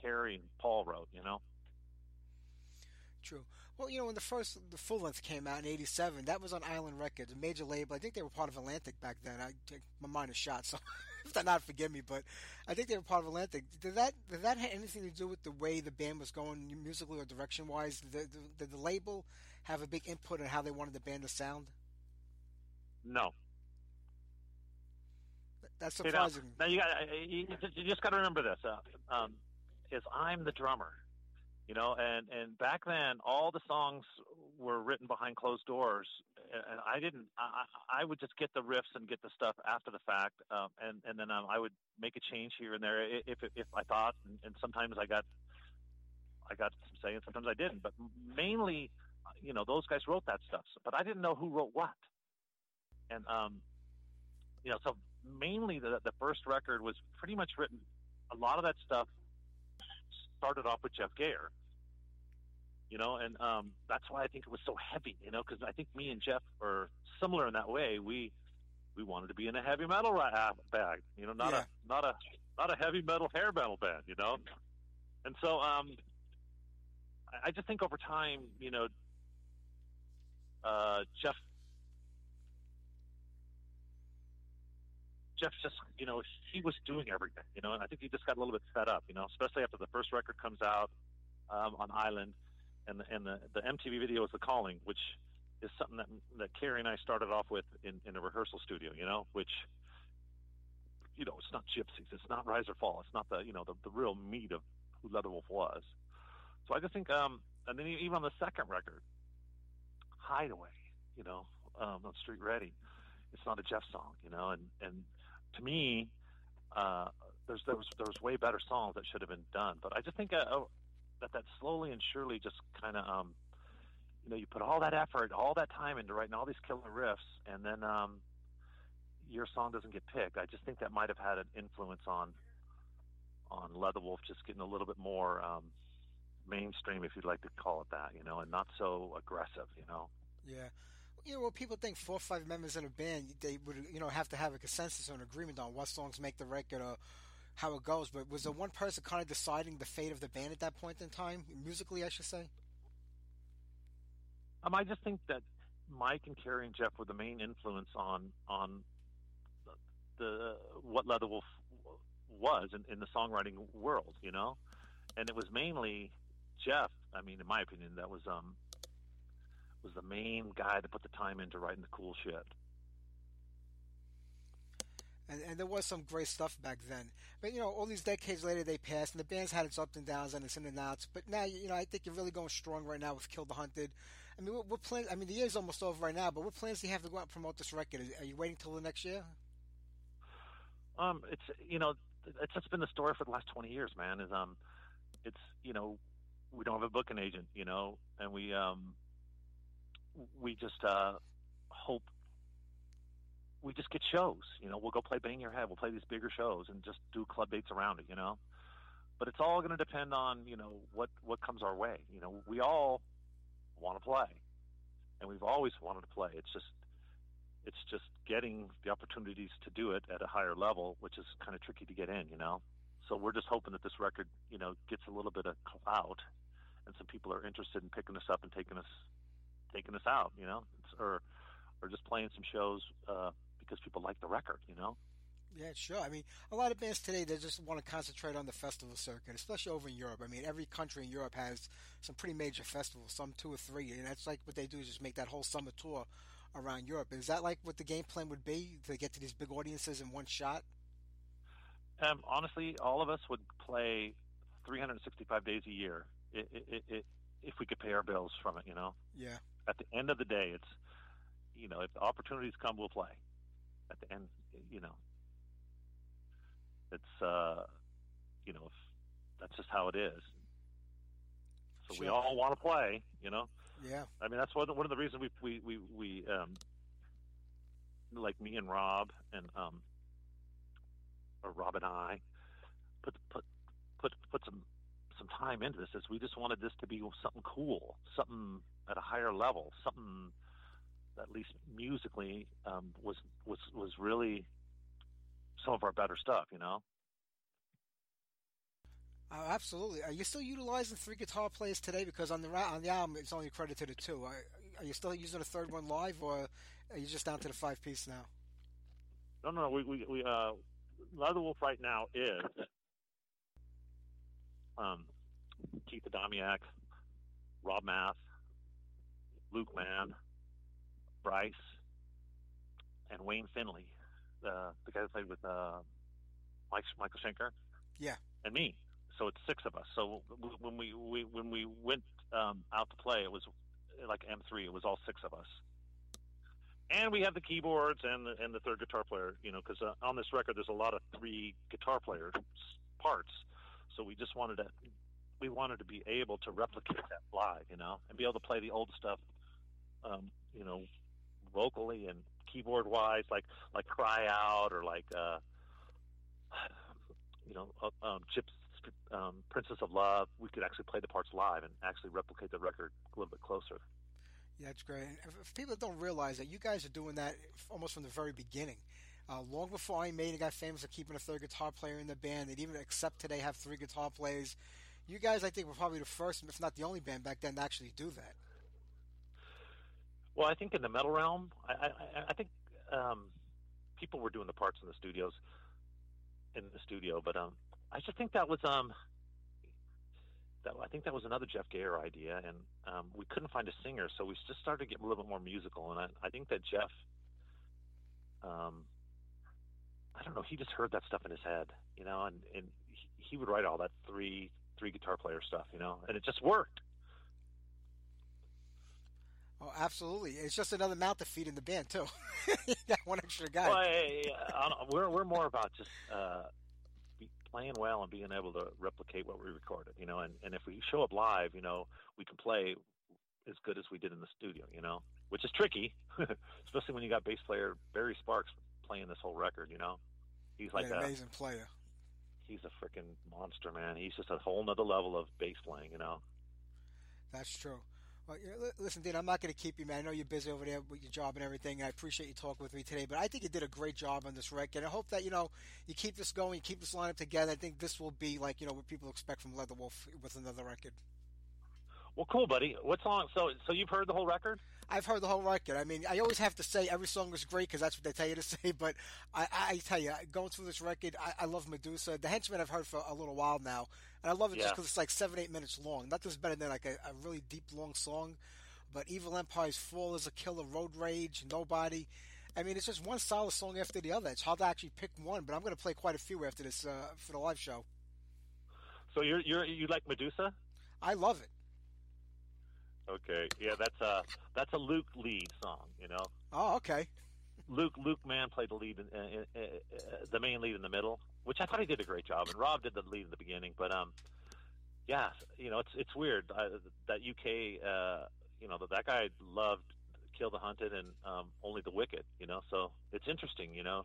Carey, and Paul wrote. You know. True. Well, you know, when the first the full length came out in '87, that was on Island Records, a major label. I think they were part of Atlantic back then. I my mind is shot, so if they're not, forgive me. But I think they were part of Atlantic. Did that did that have anything to do with the way the band was going musically or direction wise? Did the, did, did the label have a big input on how they wanted the band to sound? No. That's surprising. Now, you got you, you just got to remember this. Uh, um, is I'm the drummer, you know, and and back then all the songs were written behind closed doors, and I didn't. I, I would just get the riffs and get the stuff after the fact, um, and and then um, I would make a change here and there i- if if I thought, and, and sometimes I got I got some say, and sometimes I didn't. But mainly, you know, those guys wrote that stuff, but I didn't know who wrote what, and um, you know, so mainly the the first record was pretty much written. A lot of that stuff started off with Jeff Gayer, you know, and um, that's why I think it was so heavy, you know, because I think me and Jeff are similar in that way. We we wanted to be in a heavy metal ra- uh, bag, you know, not Yeah. a not a not a heavy metal hair metal band, you know, and so um, I, I just think over time, you know, uh, Jeff Jeff just, you know, he was doing everything, you know, and I think he just got a little bit fed up, you know, especially after the first record comes out, um, on Island, and the, and the the MTV video is The Calling, which is something that that Carey and I started off with in, in a rehearsal studio. You know, which you know, it's not Gypsies, it's not Rise or Fall, it's not the you know the, the real meat of who Leatherwolf was. So I just think, um, and then even on the second record, Hideaway, you know, um, on Street Ready, it's not a Jeff song, you know, and and to me, uh, there's there was there was way better songs that should have been done, but I just think uh, oh, that that slowly and surely just kind of um, you know, you put all that effort, all that time into writing all these killer riffs, and then um, your song doesn't get picked. I just think that might have had an influence on on Leatherwolf just getting a little bit more um, mainstream, if you'd like to call it that, you know, and not so aggressive, you know. Yeah. You know, well, people think four or five members in a band, they would, you know, have to have a consensus or an agreement on what songs make the record or how it goes. But was there one person kind of deciding the fate of the band at that point in time, musically, I should say? Um, I just think that Mike and Carey and Jeff were the main influence on on the what Leatherwolf was in, in the songwriting world, you know, and it was mainly Jeff. I mean, in my opinion, that was um was the main guy to put the time into writing the cool shit. And, and there was some great stuff back then. But you know, all these decades later, they passed, and the band's had its ups and downs and its in and outs. But now, you know, I think you're really going strong right now with Kill the Hunted. I mean, what, what plans? I mean, the year's almost over right now. But what plans do you have to go out and promote this record? Are you waiting till the next year? Um, it's you know, it's just been the story for the last twenty years, man. Is um, it's you know, we don't have a booking agent, you know, and we um, we just uh, hope we just get shows. You know, we'll go play Bang Your Head. We'll play these bigger shows and just do club dates around it. You know, but it's all going to depend on you know what what comes our way. You know, we all want to play, and we've always wanted to play. It's just it's just getting the opportunities to do it at a higher level, which is kind of tricky to get in, you know. So we're just hoping that this record, you know, gets a little bit of clout, and some people are interested in picking us up and taking us, taking us out, you know, it's, or or just playing some shows uh, because people like the record, you know. Yeah, sure. I mean, a lot of bands today they just want to concentrate on the festival circuit, especially over in Europe. I mean, every country in Europe has some pretty major festivals, some two or three, and that's like what they do is just make that whole summer tour around Europe. Is that like what the game plan would be to get to these big audiences in one shot? Um, honestly, all of us would play 365 days a year it, it, it, if we could pay our bills from it. You know. Yeah. At the end of the day, it's you know if the opportunities come, we'll play. At the end, you know, it's uh, you know, if that's just how it is. So Sure. we all want to play, you know. Yeah. I mean, that's one one of the reasons we we we, we um, like me and Rob and um, or Rob and I put put put put some some time into this. Is we just wanted this to be something cool, something at a higher level, something at least musically um, was was was really some of our better stuff, you know. Uh, absolutely. Are you still utilizing three guitar players today? Because on the ra- on the album, it's only credited to two. Are, are you still using a third one live, or are you just down to the five piece now? No, no, we we, we uh, Leatherwolf right now is um, Keith Adamiak, Rob Math, Luke Mann, Bryce, and Wayne Findlay, the the guy that played with uh, Mike Michael Schenker. Yeah. and me. So it's six of us. So when we, we when we went um, out to play, it was like M3. It was all six of us, and we have the keyboards and the and the third guitar player. You know, because uh, on this record there's a lot of three guitar player parts. So we just wanted to we wanted to be able to replicate that live. You know, and be able to play the old stuff. Um, you know, vocally and keyboard wise, like like Cry Out or like. Uh, you know, uh, um, Chips, um, Princess of Love, we could actually play the parts live and actually replicate the record a little bit closer. Yeah, it's great. And if people don't realize that you guys are doing that almost from the very beginning. Uh, long before I Iron Maiden got famous for keeping a third guitar player in the band, they'd even accept today have three guitar players. You guys, I think, were probably the first, if not the only band back then to actually do that. Well, I think in the metal realm, I, I, I think um, people were doing the parts in the studios, in the studio, but um, I just think that was um, I think that was another Geoff Gayer idea, and um, we couldn't find a singer, so we just started to get a little bit more musical. And I, I think that Geoff, um, I don't know, he just heard that stuff in his head, you know, and and he, would write all that three three guitar player stuff, you know, and it just worked. Oh, absolutely. It's just another mouth to feed in the band too. got one extra guy. Well, I, I don't, we're we're more about just uh, playing well and being able to replicate what we recorded, you know. And and if we show up live, you know, we can play as good as we did in the studio, you know, which is tricky, especially when you got bass player Barry Sparks playing this whole record, you know. He's like an a, amazing player. He's a freaking monster, man. He's just a whole nother level of bass playing, you know. That's true. Well, listen, Dean, I'm not going to keep you, man. I know you're busy over there with your job and everything. And I appreciate you talking with me today, but I think you did a great job on this record. I hope that you know you keep this going, you keep this lineup together. I think this will be like you know what people expect from Leatherwolf with another record. Well, cool, buddy. What song? So, so you've heard the whole record? I've heard the whole record. I mean, I always have to say every song is great because that's what they tell you to say. But I, I tell you, going through this record, I, I love Medusa. The Henchman I've heard for a little while now, and I love it Yeah. just because it's like seven, eight minutes long. Nothing's better than like a, a really deep, long song. But Evil Empire's Fall is a killer. Road Rage, Nobody. I mean, it's just one solid song after the other. It's hard to actually pick one, but I'm going to play quite a few after this uh, for the live show. So you're you're you like Medusa? I love it. Okay, yeah, that's a that's a Luke lead song, you know. Oh, okay. Luke Luke Mann played the lead, in, uh, uh, uh, the main lead in the middle, which I thought he did a great job, and Rob did the lead in the beginning. But um, yeah, you know, it's it's weird uh, that UK, uh, you know, that that guy loved Kill the Hunted and um, Only the Wicked, you know. So it's interesting, you know,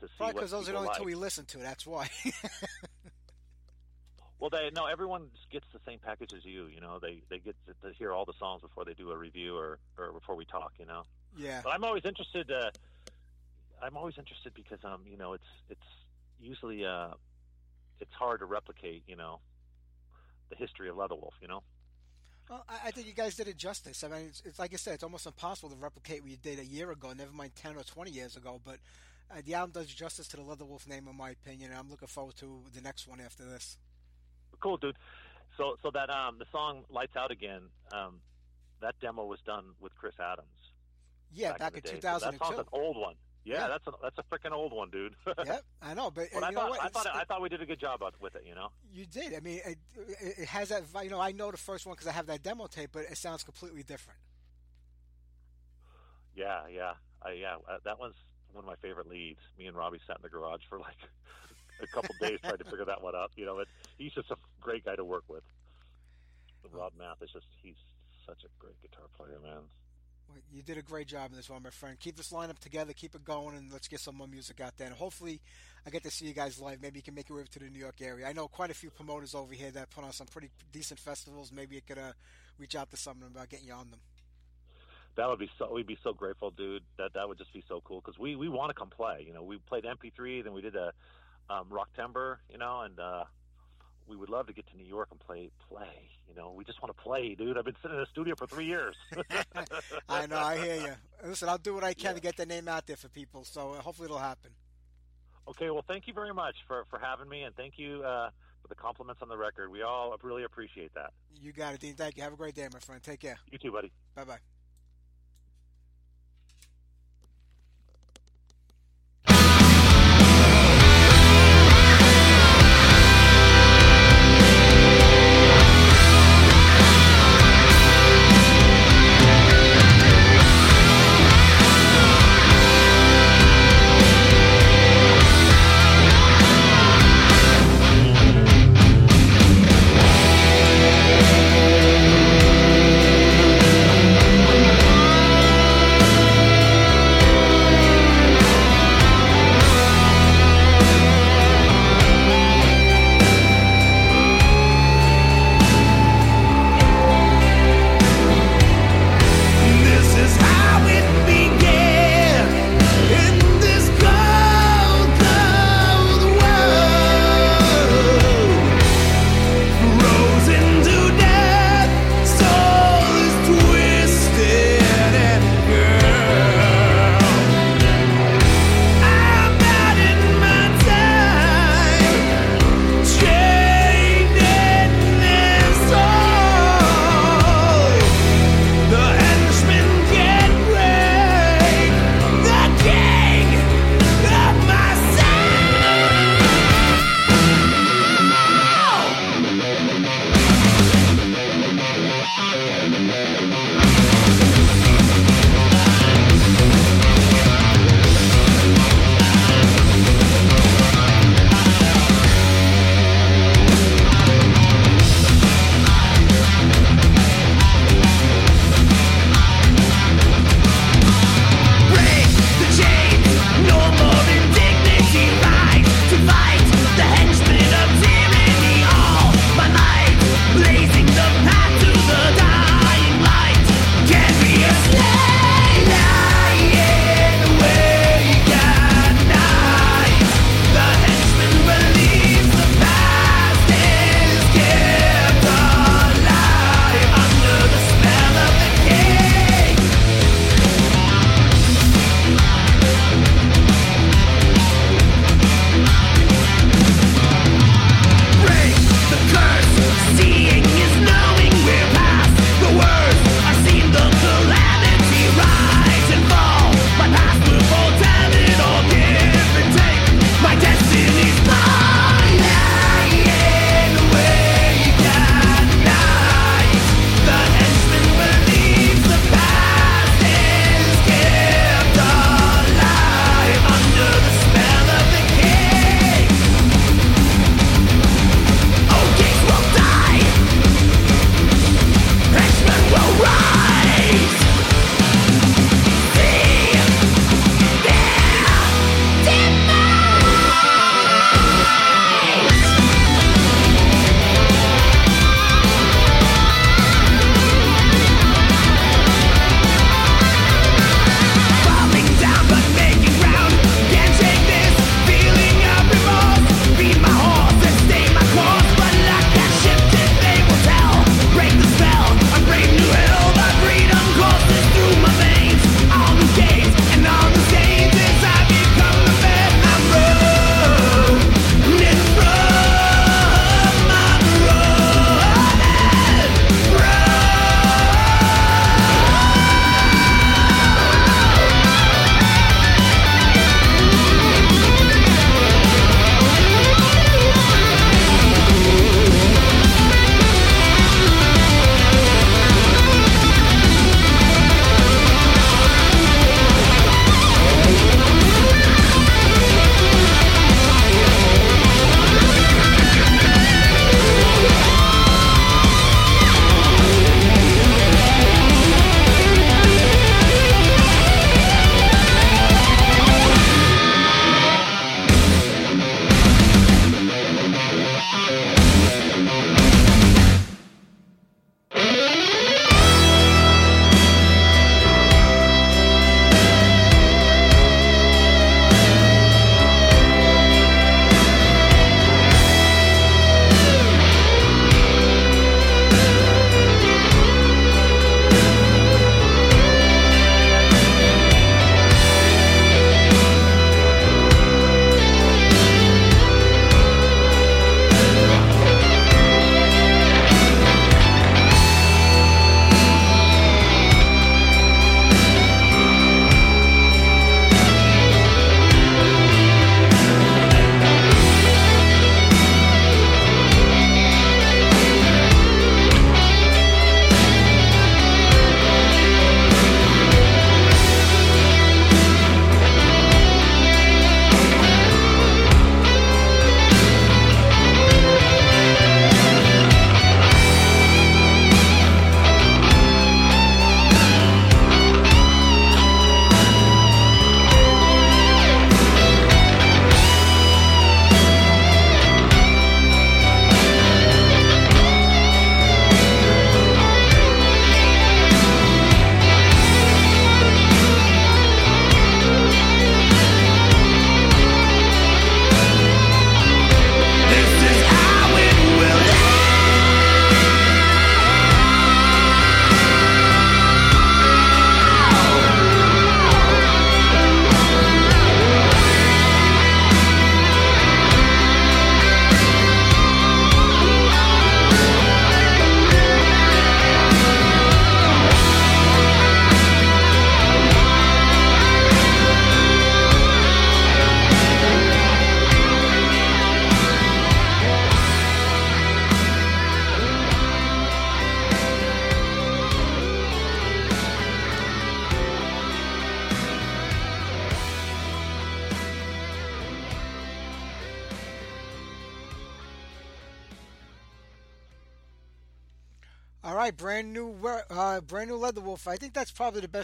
to see what because those are the only like. two we listen to. That's why. Well, they no, everyone gets the same package as you. You know, they they get to, to hear all the songs before they do a review or or before we talk. You know. yeah. But I'm always interested. Uh, I'm always interested because um, you know, it's it's usually uh, it's hard to replicate. You know, the history of Leatherwolf. You know. Well, I I think you guys did it justice. I mean, it's, it's like I said, it's almost impossible to replicate what you did a year ago, never mind 10 or 20 years ago. But uh, the album does justice to the Leatherwolf name, in my opinion, and I'm looking forward to the next one after this. Cool, dude. So so that um the song "Lights Out Again," um, that demo was done with Chris Adams. Yeah, back, in, in the day. So that 2002. song's an old one. Yeah, Yeah. that's a that's a freaking old one, dude. yep, I know, but, But uh, I know thought? I thought I thought we did a good job with it. You know. you did. I mean, it, it has that. You know, I know the first one because I have that demo tape, but it sounds completely different. Yeah, yeah, I, yeah. Uh, that one's one of my favorite leads. Me and Robbie sat in the garage for like a couple days trying to figure that one out. You know, but he's just a great guy to work with. Rob Math is just—he's such a great guitar player, man. Well, You did a great job in this one, my friend. Keep this lineup together, keep it going, and let's get some more music out there. And hopefully, I get to see you guys live. Maybe you can make your way to the New York area. I know quite a few promoters over here that put on some pretty decent festivals. Maybe you could uh, reach out to some of them about getting you on them. That would be so. We'd be so grateful, dude. That that would just be so cool because we we want to come play. You know, we played MP3, then we did a um, Rocktember. You know, and uh, we would love to get to New York and play play. You know, we just want to play, dude. I've been sitting in the studio for three years. I know, I hear you. Listen, I'll do what I can to get the name out there for people. So uh, hopefully it'll happen. Okay, well, thank you very much for, for having me, and thank you uh, for the compliments on the record. We all really appreciate that. You got it, Dean. Thank you. Have a great day, my friend. Take care. You too, buddy. Bye bye.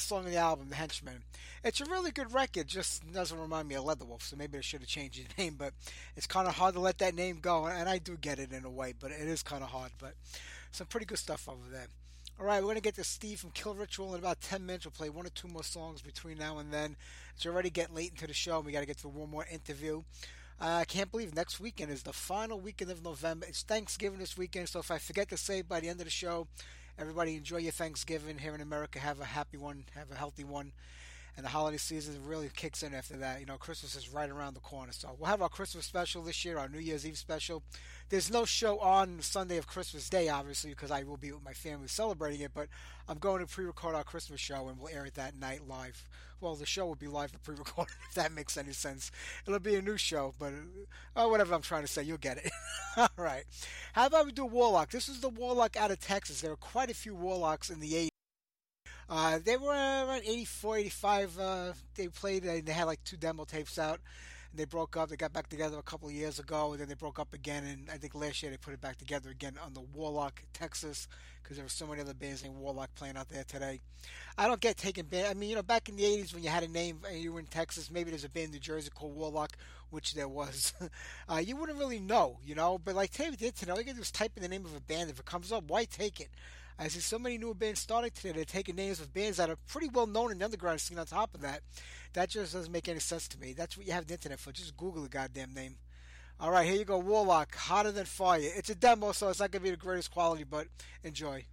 Best song on the album, The Henchman. It's a really good record. Just doesn't remind me of Leatherwolf, so maybe I should have changed the name. But it's kind of hard to let that name go, and I do get it in a way, but it is kind of hard. But some pretty good stuff over there. All right, we're gonna get to Steve from Kill Ritual in about ten minutes. We'll play one or two more songs between now and then. It's already getting late into the show. and We got to get to one more interview. Uh, I can't believe next weekend is the final weekend of November. It's Thanksgiving this weekend, so if I forget to say by the end of the show, everybody enjoy your Thanksgiving here in America. Have a happy one, have a healthy one. And the holiday season really kicks in after that. You know, Christmas is right around the corner. So we'll have our Christmas special this year, our New Year's Eve special. There's no show on Sunday of Christmas Day, obviously, because I will be with my family celebrating it. But I'm going to pre-record our Christmas show, and we'll air it that night live. Well, the show will be live but pre-recorded, if that makes any sense. It'll be a new show, but uh, whatever I'm trying to say, you'll get it. All right. How about we do Warlock? This is the Warlock out of Texas. There are quite a few Warlocks in the 80s. Uh, they were around 84, 85. Uh, they played, and they had like two demo tapes out. And they broke up. They got back together a couple of years ago, and then they broke up again. And I think last year they put it back together again on the Warlock, Texas, because there were so many other bands named Warlock playing out there today. I don't get taken. I mean, you know, back in the 80s when you had a name and you were in Texas, maybe there's a band in New Jersey called Warlock, which there was. uh, you wouldn't really know, you know. But like today, with the internet, all you can do is type in the name of a band. If it comes up, why take it? I see so many new bands starting today. They're taking names of bands that are pretty well known in the underground scene. On top of that, that just doesn't make any sense to me. That's what you have the internet for. Just Google the goddamn name. All right, here you go. Warlock, hotter than fire. It's a demo, so it's not gonna be the greatest quality, but enjoy.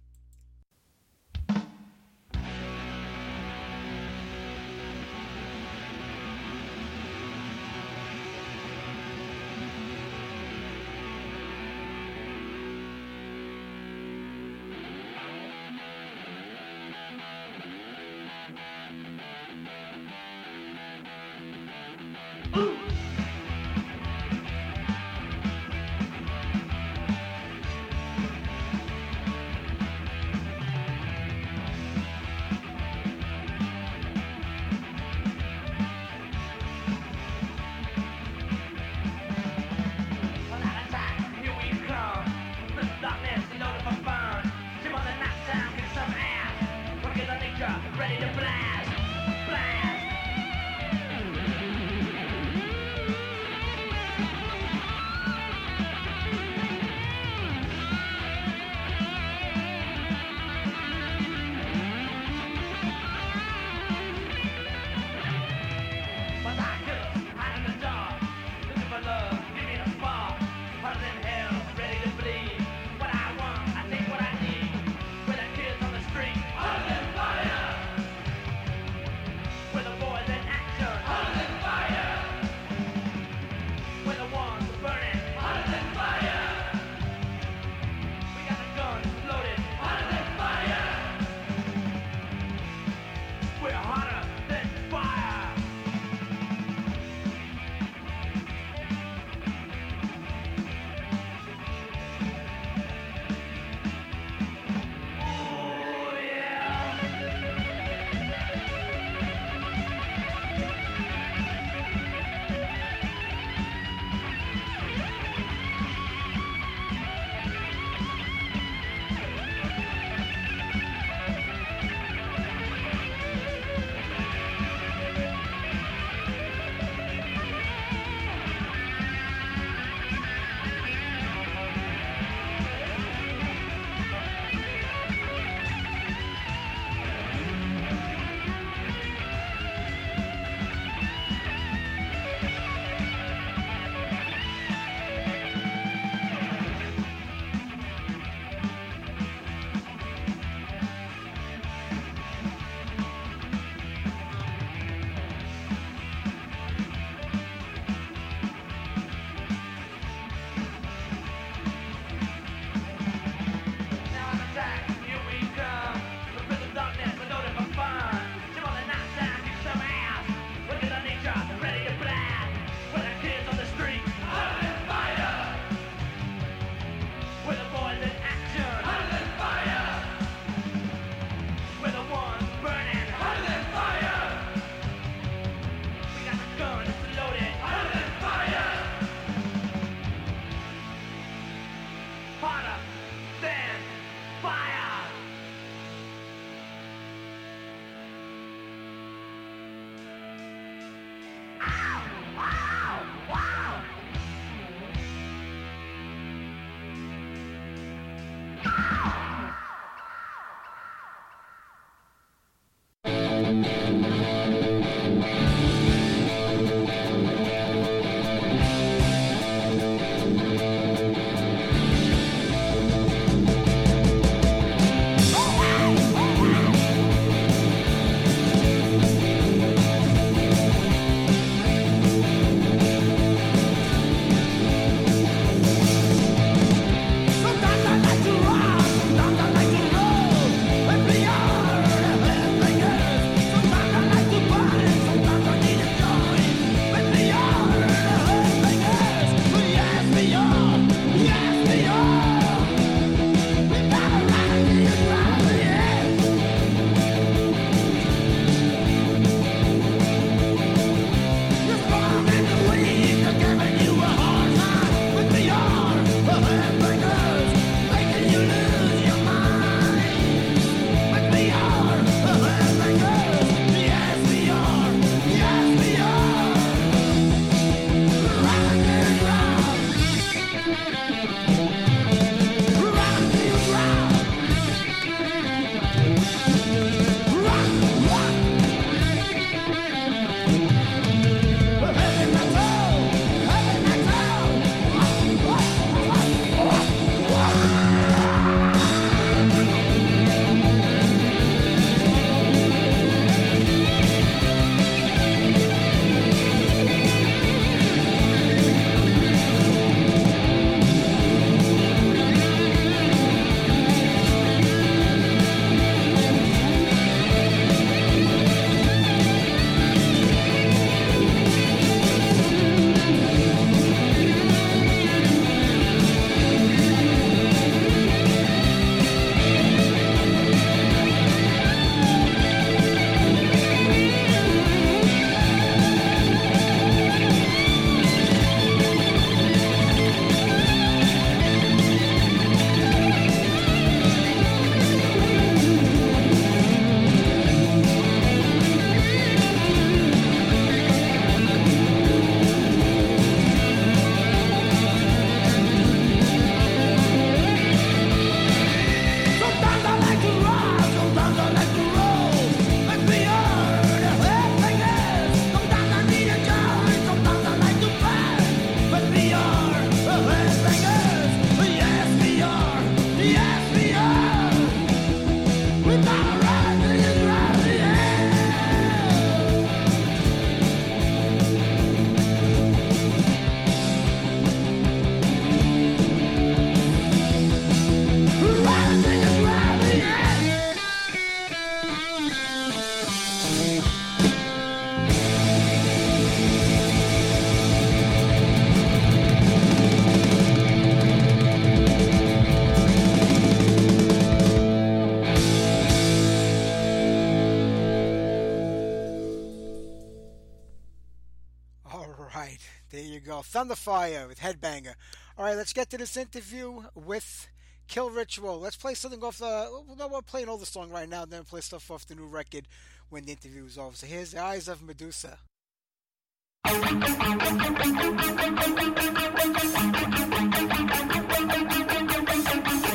Thunderfire with Headbanger. All right, let's get to this interview with Kill Ritual. Let's play something off the. No, we're playing all the song right now, and then play stuff off the new record when the interview is over. So here's the Eyes of Medusa.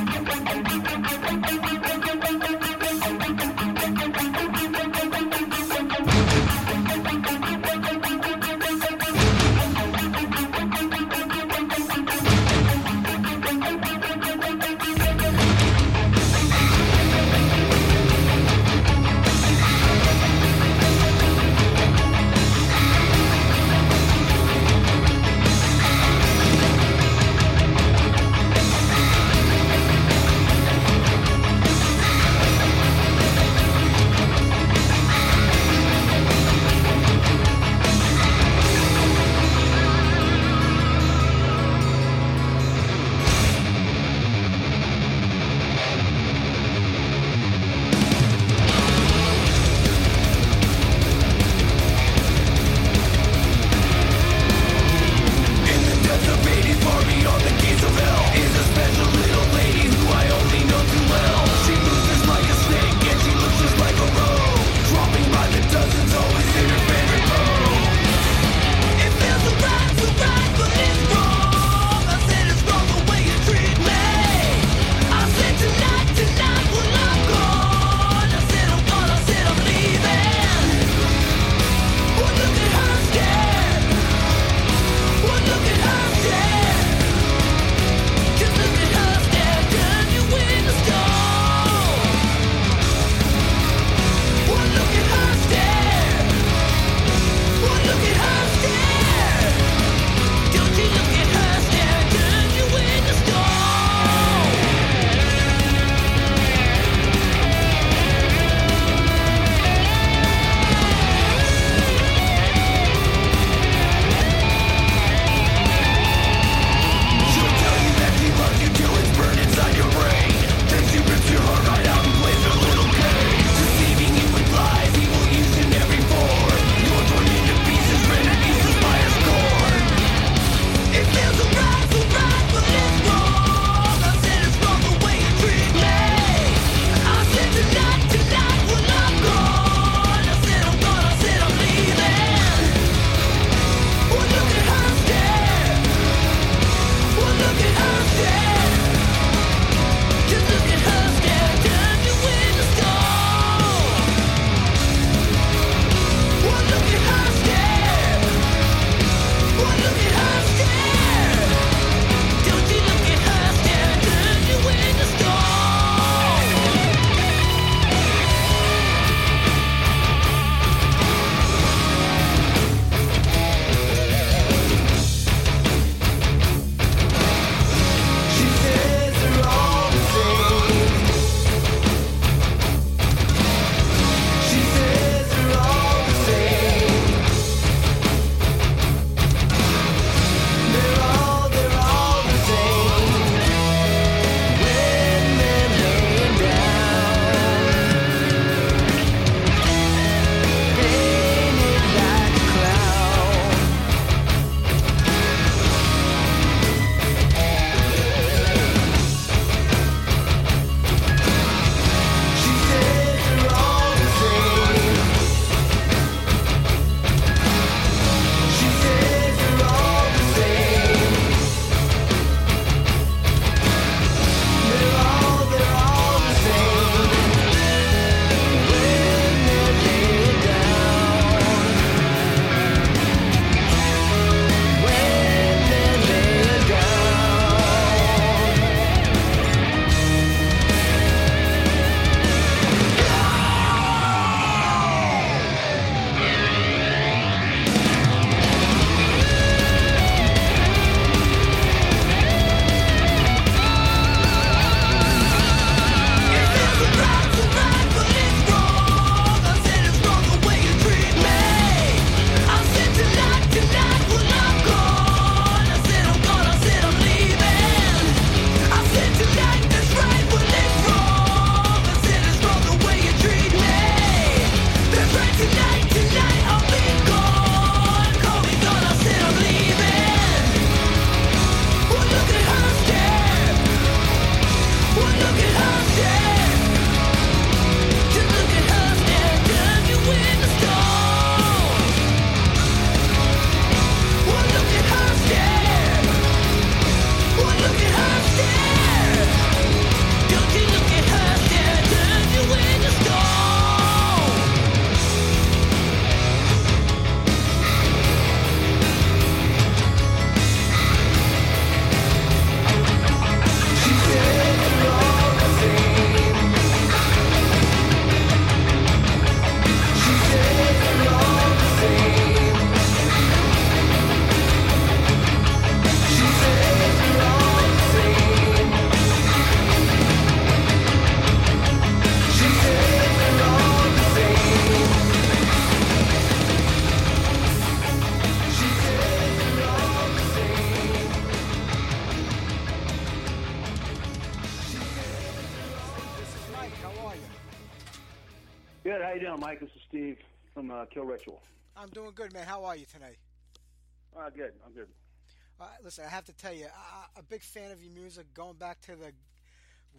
big fan of your music, going back to the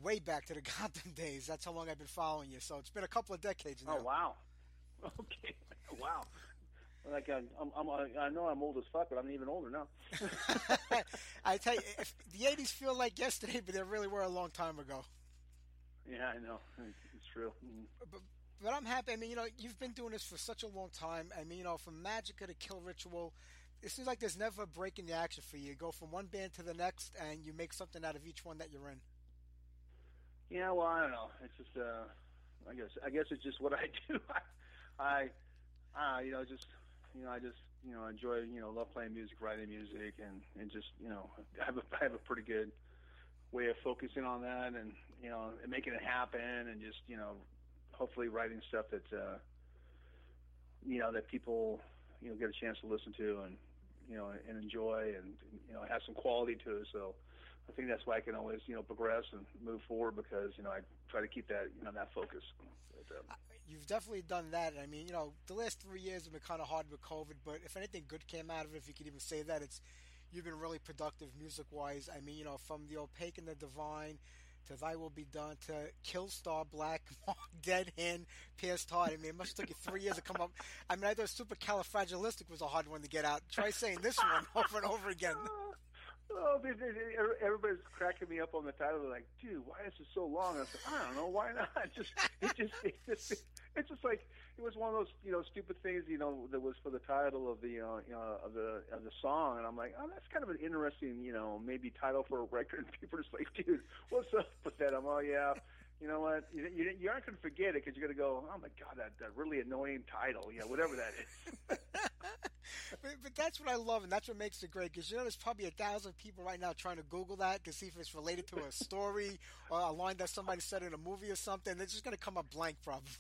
way back to the Gotham days. That's how long I've been following you. So it's been a couple of decades now. Oh wow. Okay. Wow. Like I'm, I'm, I'm, know I'm old as fuck, but I'm even older now. I tell you, if the '80s feel like yesterday, but they really were a long time ago. Yeah, I know. It's true. Mm. But, but I'm happy. I mean, you know, you've been doing this for such a long time. I mean, you know, from Magica to Kill Ritual, it seems like there's never a break in the action for you. You go from one band to the next, and you make something out of each one that you're in. Yeah, well, I don't know. It's just, uh, I guess, I guess it's just what I do. I, I, uh, you know, just, you know, I just, you know, enjoy, you know, love playing music, writing music, and and just, you know, I have a, I have a pretty good way of focusing on that, and you know, and making it happen, and just, you know, hopefully writing stuff that, uh, you know, that people, you know, get a chance to listen to, and you know, and enjoy, and you know, have some quality to it. So. I think that's why I can always, you know, progress and move forward because, you know, I try to keep that, you know, that focus. But, um, You've definitely done that. I mean, you know, the last three years have been kind of hard with COVID, but if anything good came out of it, if you could even say that, it's you've been really productive music-wise. I mean, you know, from the Opaque and the Divine to Thy Will Be Done to Killstar Black, Dead Hand, Pierced Heart. I mean, it must have took you three years to come up. I mean, I thought Supercalifragilistic was a hard one to get out. Try saying this one over and over again. Oh, everybody's cracking me up on the title. They're like, "Dude, why is it so long?" I like, "I don't know, why not?" Just, it just, it just, it's just like it was one of those, you know, stupid things, you know, that was for the title of the, uh, know, of the of the song, and I'm like, "Oh, that's kind of an interesting, you know, maybe title for a record." People are just like, "Dude, what's up with that?" I'm, "Oh yeah." You know what? You, you, you aren't going to forget it because you're going to go, oh my god, that, that really annoying title, know, whatever that is. but, but that's what I love, and that's what makes it great. Because you know, there's probably a thousand people right now trying to Google that to see if it's related to a story or a line that somebody said in a movie or something. They're just going to come up blank, probably.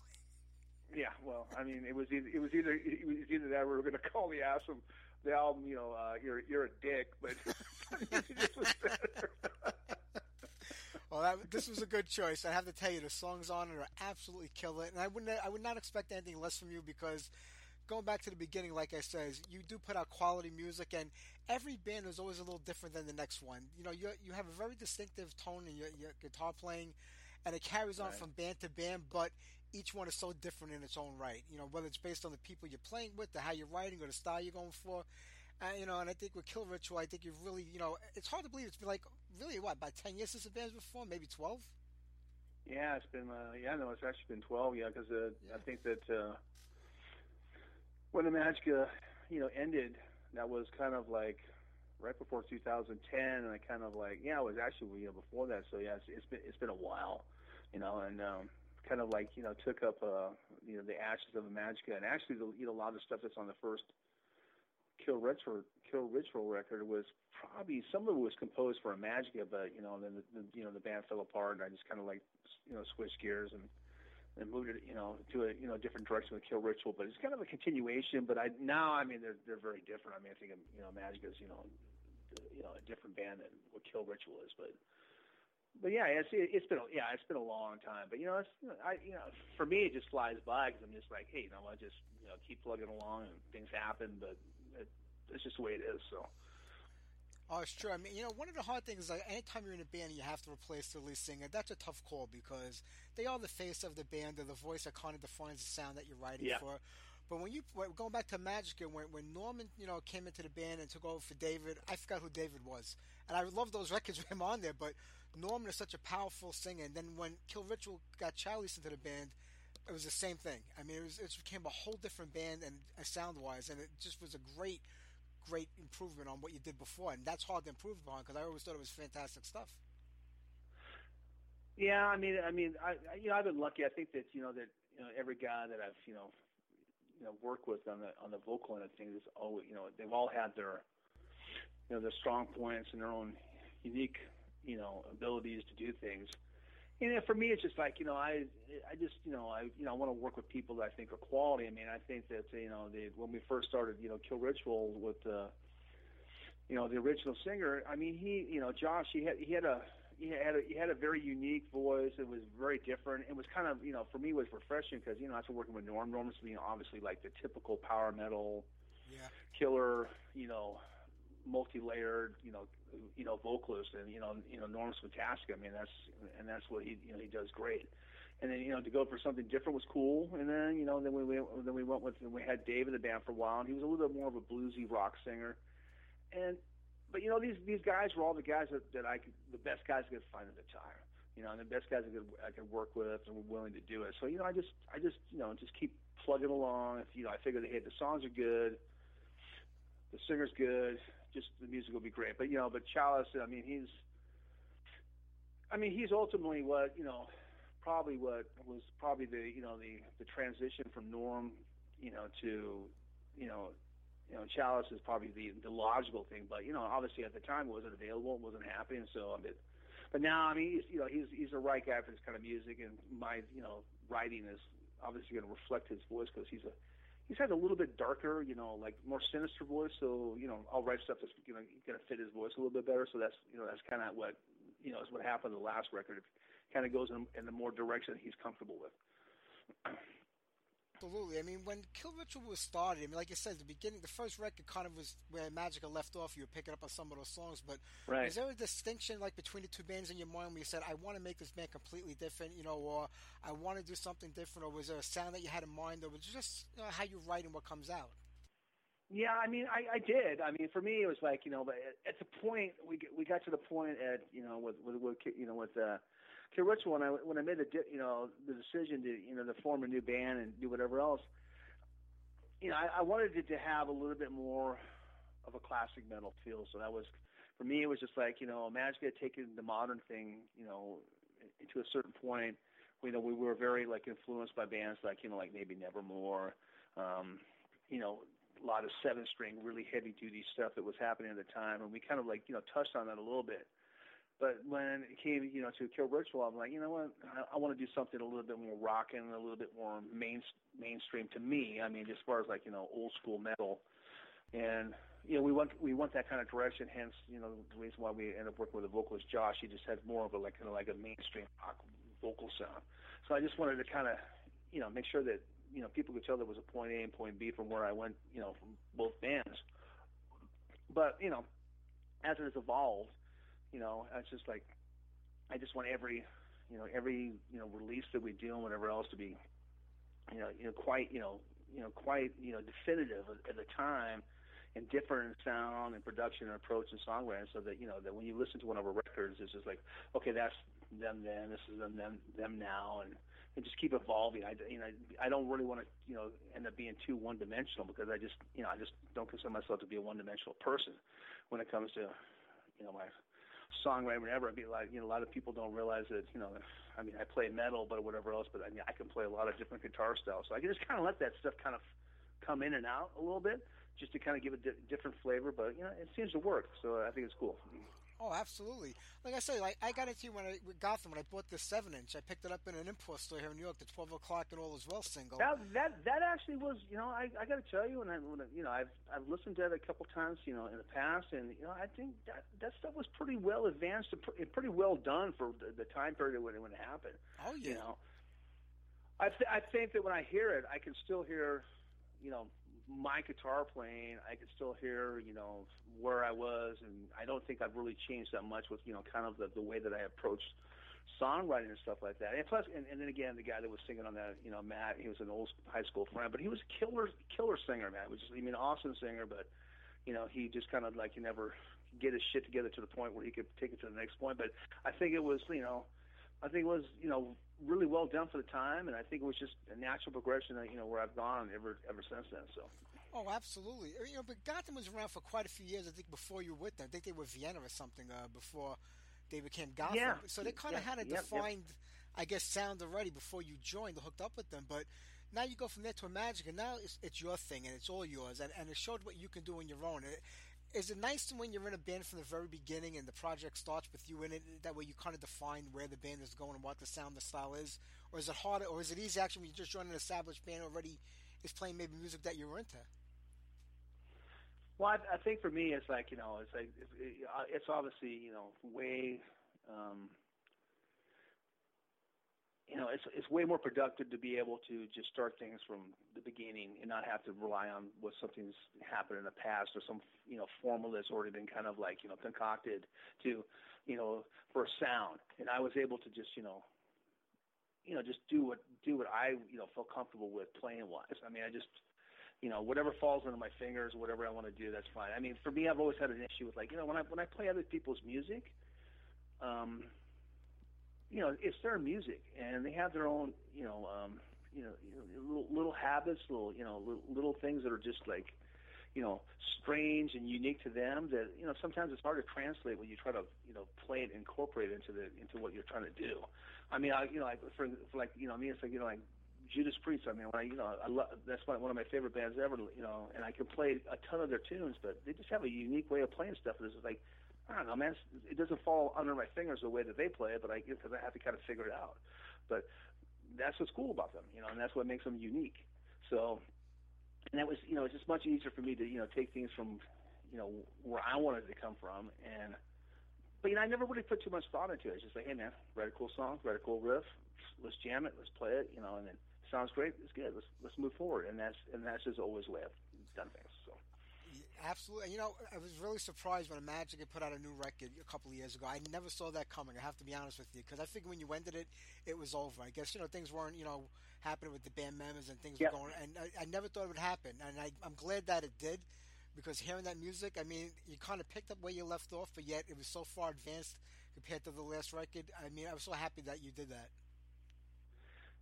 Yeah, well, I mean, it was either, it was either it was either that we were going to call the album the album, you know, uh, you're you're a dick, but this was better. well, that, this was a good choice. I have to tell you, the songs on it are absolutely killer, and I wouldn't I would not expect anything less from you because going back to the beginning, like I says, you do put out quality music, and every band is always a little different than the next one. You know, you you have a very distinctive tone in your, your guitar playing, and it carries on Right. from band to band. But each one is so different in its own right. You know, whether it's based on the people you're playing with, the how you're writing, or the style you're going for. Uh, you know, and I think with Kill Ritual, I think you've really, you know, it's hard to believe it's been like really what about ten years since the band's before, maybe twelve. Yeah, it's been uh, yeah, no, it's actually been twelve. Yeah, because uh, I think that uh, when the Imagika, you know, ended, that was kind of like right before 2010, and I kind of like yeah, it was actually you know before that. So yeah, it's, it's been it's been a while, you know, and um, kind of like you know took up uh, you know the ashes of the Imagika, and actually the, you know a lot of the stuff that's on the first Kill Ritual Kill Ritual record was probably some of it was composed for Imagika, but you know then the, the you know the band fell apart, and I just kind of like you know switched gears and and moved it you know to a you know different direction with Kill Ritual. But it's kind of a continuation. But I now I mean they're they're very different. I mean I think you know Imagika's you know you know a different band than what Kill Ritual is, but. But yeah, it's it's been a, yeah it's been a long time. But you know, it's, I you know for me it just flies by because I'm just like hey you know I just you know keep plugging along and things happen, but it, it's just the way it is. So Oh, it's true. I mean, you know, one of the hard things is like anytime you're in a band and you have to replace the lead singer, that's a tough call because they are the face of the band. They're the voice that kind of defines the sound that you're writing Yeah. for. But when you going back to Magic and when when Norman you know came into the band and took over for David, I forgot who David was, and I love those records with him on there. But Norman is such a powerful singer, and then when Kill Ritual got Chalice into the band, it was the same thing. I mean, it was it became a whole different band and uh, sound wise, and it just was a great great improvement on what you did before, and that's hard to improve upon because I always thought it was fantastic stuff. Yeah, I mean, I mean, I you know, I've been lucky. I think that you know that you know every guy that I've you know, you know, worked with on the on the vocal end of things is always you know they've all had their, you know, their strong points and their own unique you know abilities to do things. And you know, for me, it's just like you know, I I just you know I you know I want to work with people that I think are quality. I mean, I think that you know the when we first started you know Kill Ritual with uh, you know the original singer. I mean, he you know Josh he had he had a he had a, he had a very unique voice. It was very different. It was kind of you know for me was refreshing because you know after working with Norm, Norm's you know obviously like the typical power metal Yeah. killer, you know, multi-layered, you know, you know, vocalist, and you know, you know, Norm's fantastic. I mean, that's and that's what he, you know, he does great. And then you know, to go for something different was cool. And then you know, then we went, then we went with, and we had Dave in the band for a while, and he was a little bit more of a bluesy rock singer. And but you know, these these guys were all the guys that, that I could, the best guys I could find at the time. You know, and the best guys I could I could work with and were willing to do it. So you know, I just I just you know just keep plugging along. If you know, I figured, hey, the songs are good, the singer's good, just the music will be great. But you know, but Chalice, I mean, he's, I mean, he's ultimately what you know, probably what was probably the you know the the transition from Norm, you know, to, you know, you know, Chalice is probably the the logical thing. But you know, obviously at the time it wasn't available, it wasn't happening. So I mean, but now I mean, he's, you know, he's he's the right guy for this kind of music, and my you know writing is obviously going to reflect his voice because he's a he's had a little bit darker, you know, like more sinister voice. So you know, I'll write stuff that's you know going to fit his voice a little bit better. So that's you know that's kind of what you know is what happened in the last record. It kind of goes in, in the more direction he's comfortable with. Absolutely. I mean, when Kill Ritual was started, I mean, like you said, the beginning, the first record kind of was where Imagika left off. You were picking up on some of those songs, but Right. is there a distinction like between the two bands in your mind where you said, "I want to make this band completely different," you know, or "I want to do something different," or was there a sound that you had in mind, or was it just you know, how you write and what comes out? Yeah, I mean, I, I did. I mean, for me, it was like you know, but at, at the point we we got to the point at you know with with, with you know with uh, Kill Ritual when I when I made the you know the decision to you know to form a new band and do whatever else. You know, I, I wanted it to have a little bit more of a classic metal feel. So that was for me. It was just like you know, had taken the modern thing, you know, to a certain point. You know, we were very like influenced by bands like you know, like maybe Nevermore. Um, you know, a lot of seven string, really heavy duty stuff that was happening at the time, and we kind of like you know touched on that a little bit. But when it came, you know, to Kill Ritual, I'm like, you know what, I, I want to do something a little bit more rocking, a little bit more main mainstream to me. I mean, as far as like you know, old school metal, and you know, we went we went that kind of direction. Hence, you know, the reason why we ended up working with the vocalist Josh. He just had more of a like kind of like a mainstream rock vocal sound. So I just wanted to kind of, you know, make sure that you know people could tell there was a point A and point B from where I went, you know, from both bands. But you know, as it has evolved, you know, it's just like I just want every, you know, every you know release that we do and whatever else to be, you know, you know, quite, you know, you know, quite, you know, definitive at, the time, and different in sound and production and approach and songwriting, so that you know that when you listen to one of our records, it's just like, okay, that's them then, this is them them them now, and and just keep evolving. I you know I don't really want to you know end up being too one dimensional because I just you know I just don't consider myself to be a one dimensional person when it comes to you know my songwriting whatever. I mean like you know a lot of people don't realize that you know I mean I play metal but whatever else, but I mean I can play a lot of different guitar styles, so I can just kind of let that stuff kind of come in and out a little bit just to kind of give a di- different flavor. But you know it seems to work, so I think it's cool. Oh, absolutely. Like I said, like I got into you when I with Gotham when I bought this seven inch. I picked it up in an import store here in New York, the twelve o'clock and all as well single. That that that actually was, you know, I I got to tell you, and I- you know, I've I've listened to it a couple times, you know, in the past, and you know, I think that that stuff was pretty well advanced and pretty well done for the, the time period when it when it happened. Oh yeah. You know, I th- I think that when I hear it, I can still hear, you know, my guitar playing. I could still hear, you know, where I was, and I don't think I've really changed that much with, you know, kind of the the way that I approached songwriting and stuff like that. And plus, and, and then again, the guy that was singing on that, you know, Matt, he was an old high school friend, but he was a killer, killer singer, man. Which is, I mean, awesome singer, but you know, he just kind of like he never get his shit together to the point where he could take it to the next point. But I think it was, you know, I think it was, you know, really well done for the time, and I think it was just a natural progression, that, you know, where I've gone ever ever since then. So. Oh, absolutely. You know, but Gotham was around for quite a few years. I think before you were with them. I think they were Vienna or something uh, before they became Gotham. Yeah. So they kind of Yeah. had a defined, I guess, sound already before you joined or hooked up with them. But now you go from there to Imagika, and now it's, it's your thing and it's all yours, and, and it showed what you can do on your own. It, is it nice when you're in a band from the very beginning and the project starts with you in it? That way you kind of define where the band is going and what the sound, the style is, or is it harder, or is it easy actually when you just join an established band already is playing maybe music that you're into? Well, I, I think for me, it's like you know, it's like it's, it's obviously you know way um, you know, it's it's way more productive to be able to just start things from the beginning and not have to rely on what something's happened in the past or some you know formula that's already been kind of like you know concocted to, you know, for a sound. And I was able to just you know, you know, just do what do what I you know feel comfortable with playing wise. I mean, I just you know whatever falls into my fingers, whatever I want to do, that's fine. I mean, for me, I've always had an issue with like you know when I when I play other people's music. Um, you know, it's their music, and they have their own, you know, um, you know, you know little, little habits, little, you know, little, little things that are just like, you know, strange and unique to them. That you know, sometimes it's hard to translate when you try to, you know, play it, incorporate it into the into what you're trying to do. I mean, I, you know, like for, for like, you know, I mean, it's like, you know, like Judas Priest. I mean, when I, you know, I love that's one one of my favorite bands ever. You know, and I can play a ton of their tunes, but they just have a unique way of playing stuff. It's like I don't know, man. It doesn't fall under my fingers the way that they play it, but I because I have to kind of figure it out. But that's what's cool about them, you know, and that's what makes them unique. So, and that was, you know, it's just much easier for me to, you know, take things from, you know, where I wanted to come from, and but you know, I never really put too much thought into it. It's just like, hey, man, write a cool song, write a cool riff, let's jam it, let's play it, you know, and then sounds great, it's good, let's let's move forward, and that's and that's just always the way I've done things. So. Absolutely. And, you know, I was really surprised when Magic had put out a new record a couple of years ago. I never saw that coming. I have to be honest with you, because I figured when you ended it, it was over. I guess you know things weren't you know happening with the band members and things Yep. were going. And I, I never thought it would happen. And I, I'm glad that it did, because hearing that music, I mean, you kind of picked up where you left off, but yet it was so far advanced compared to the last record. I mean, I was so happy that you did that.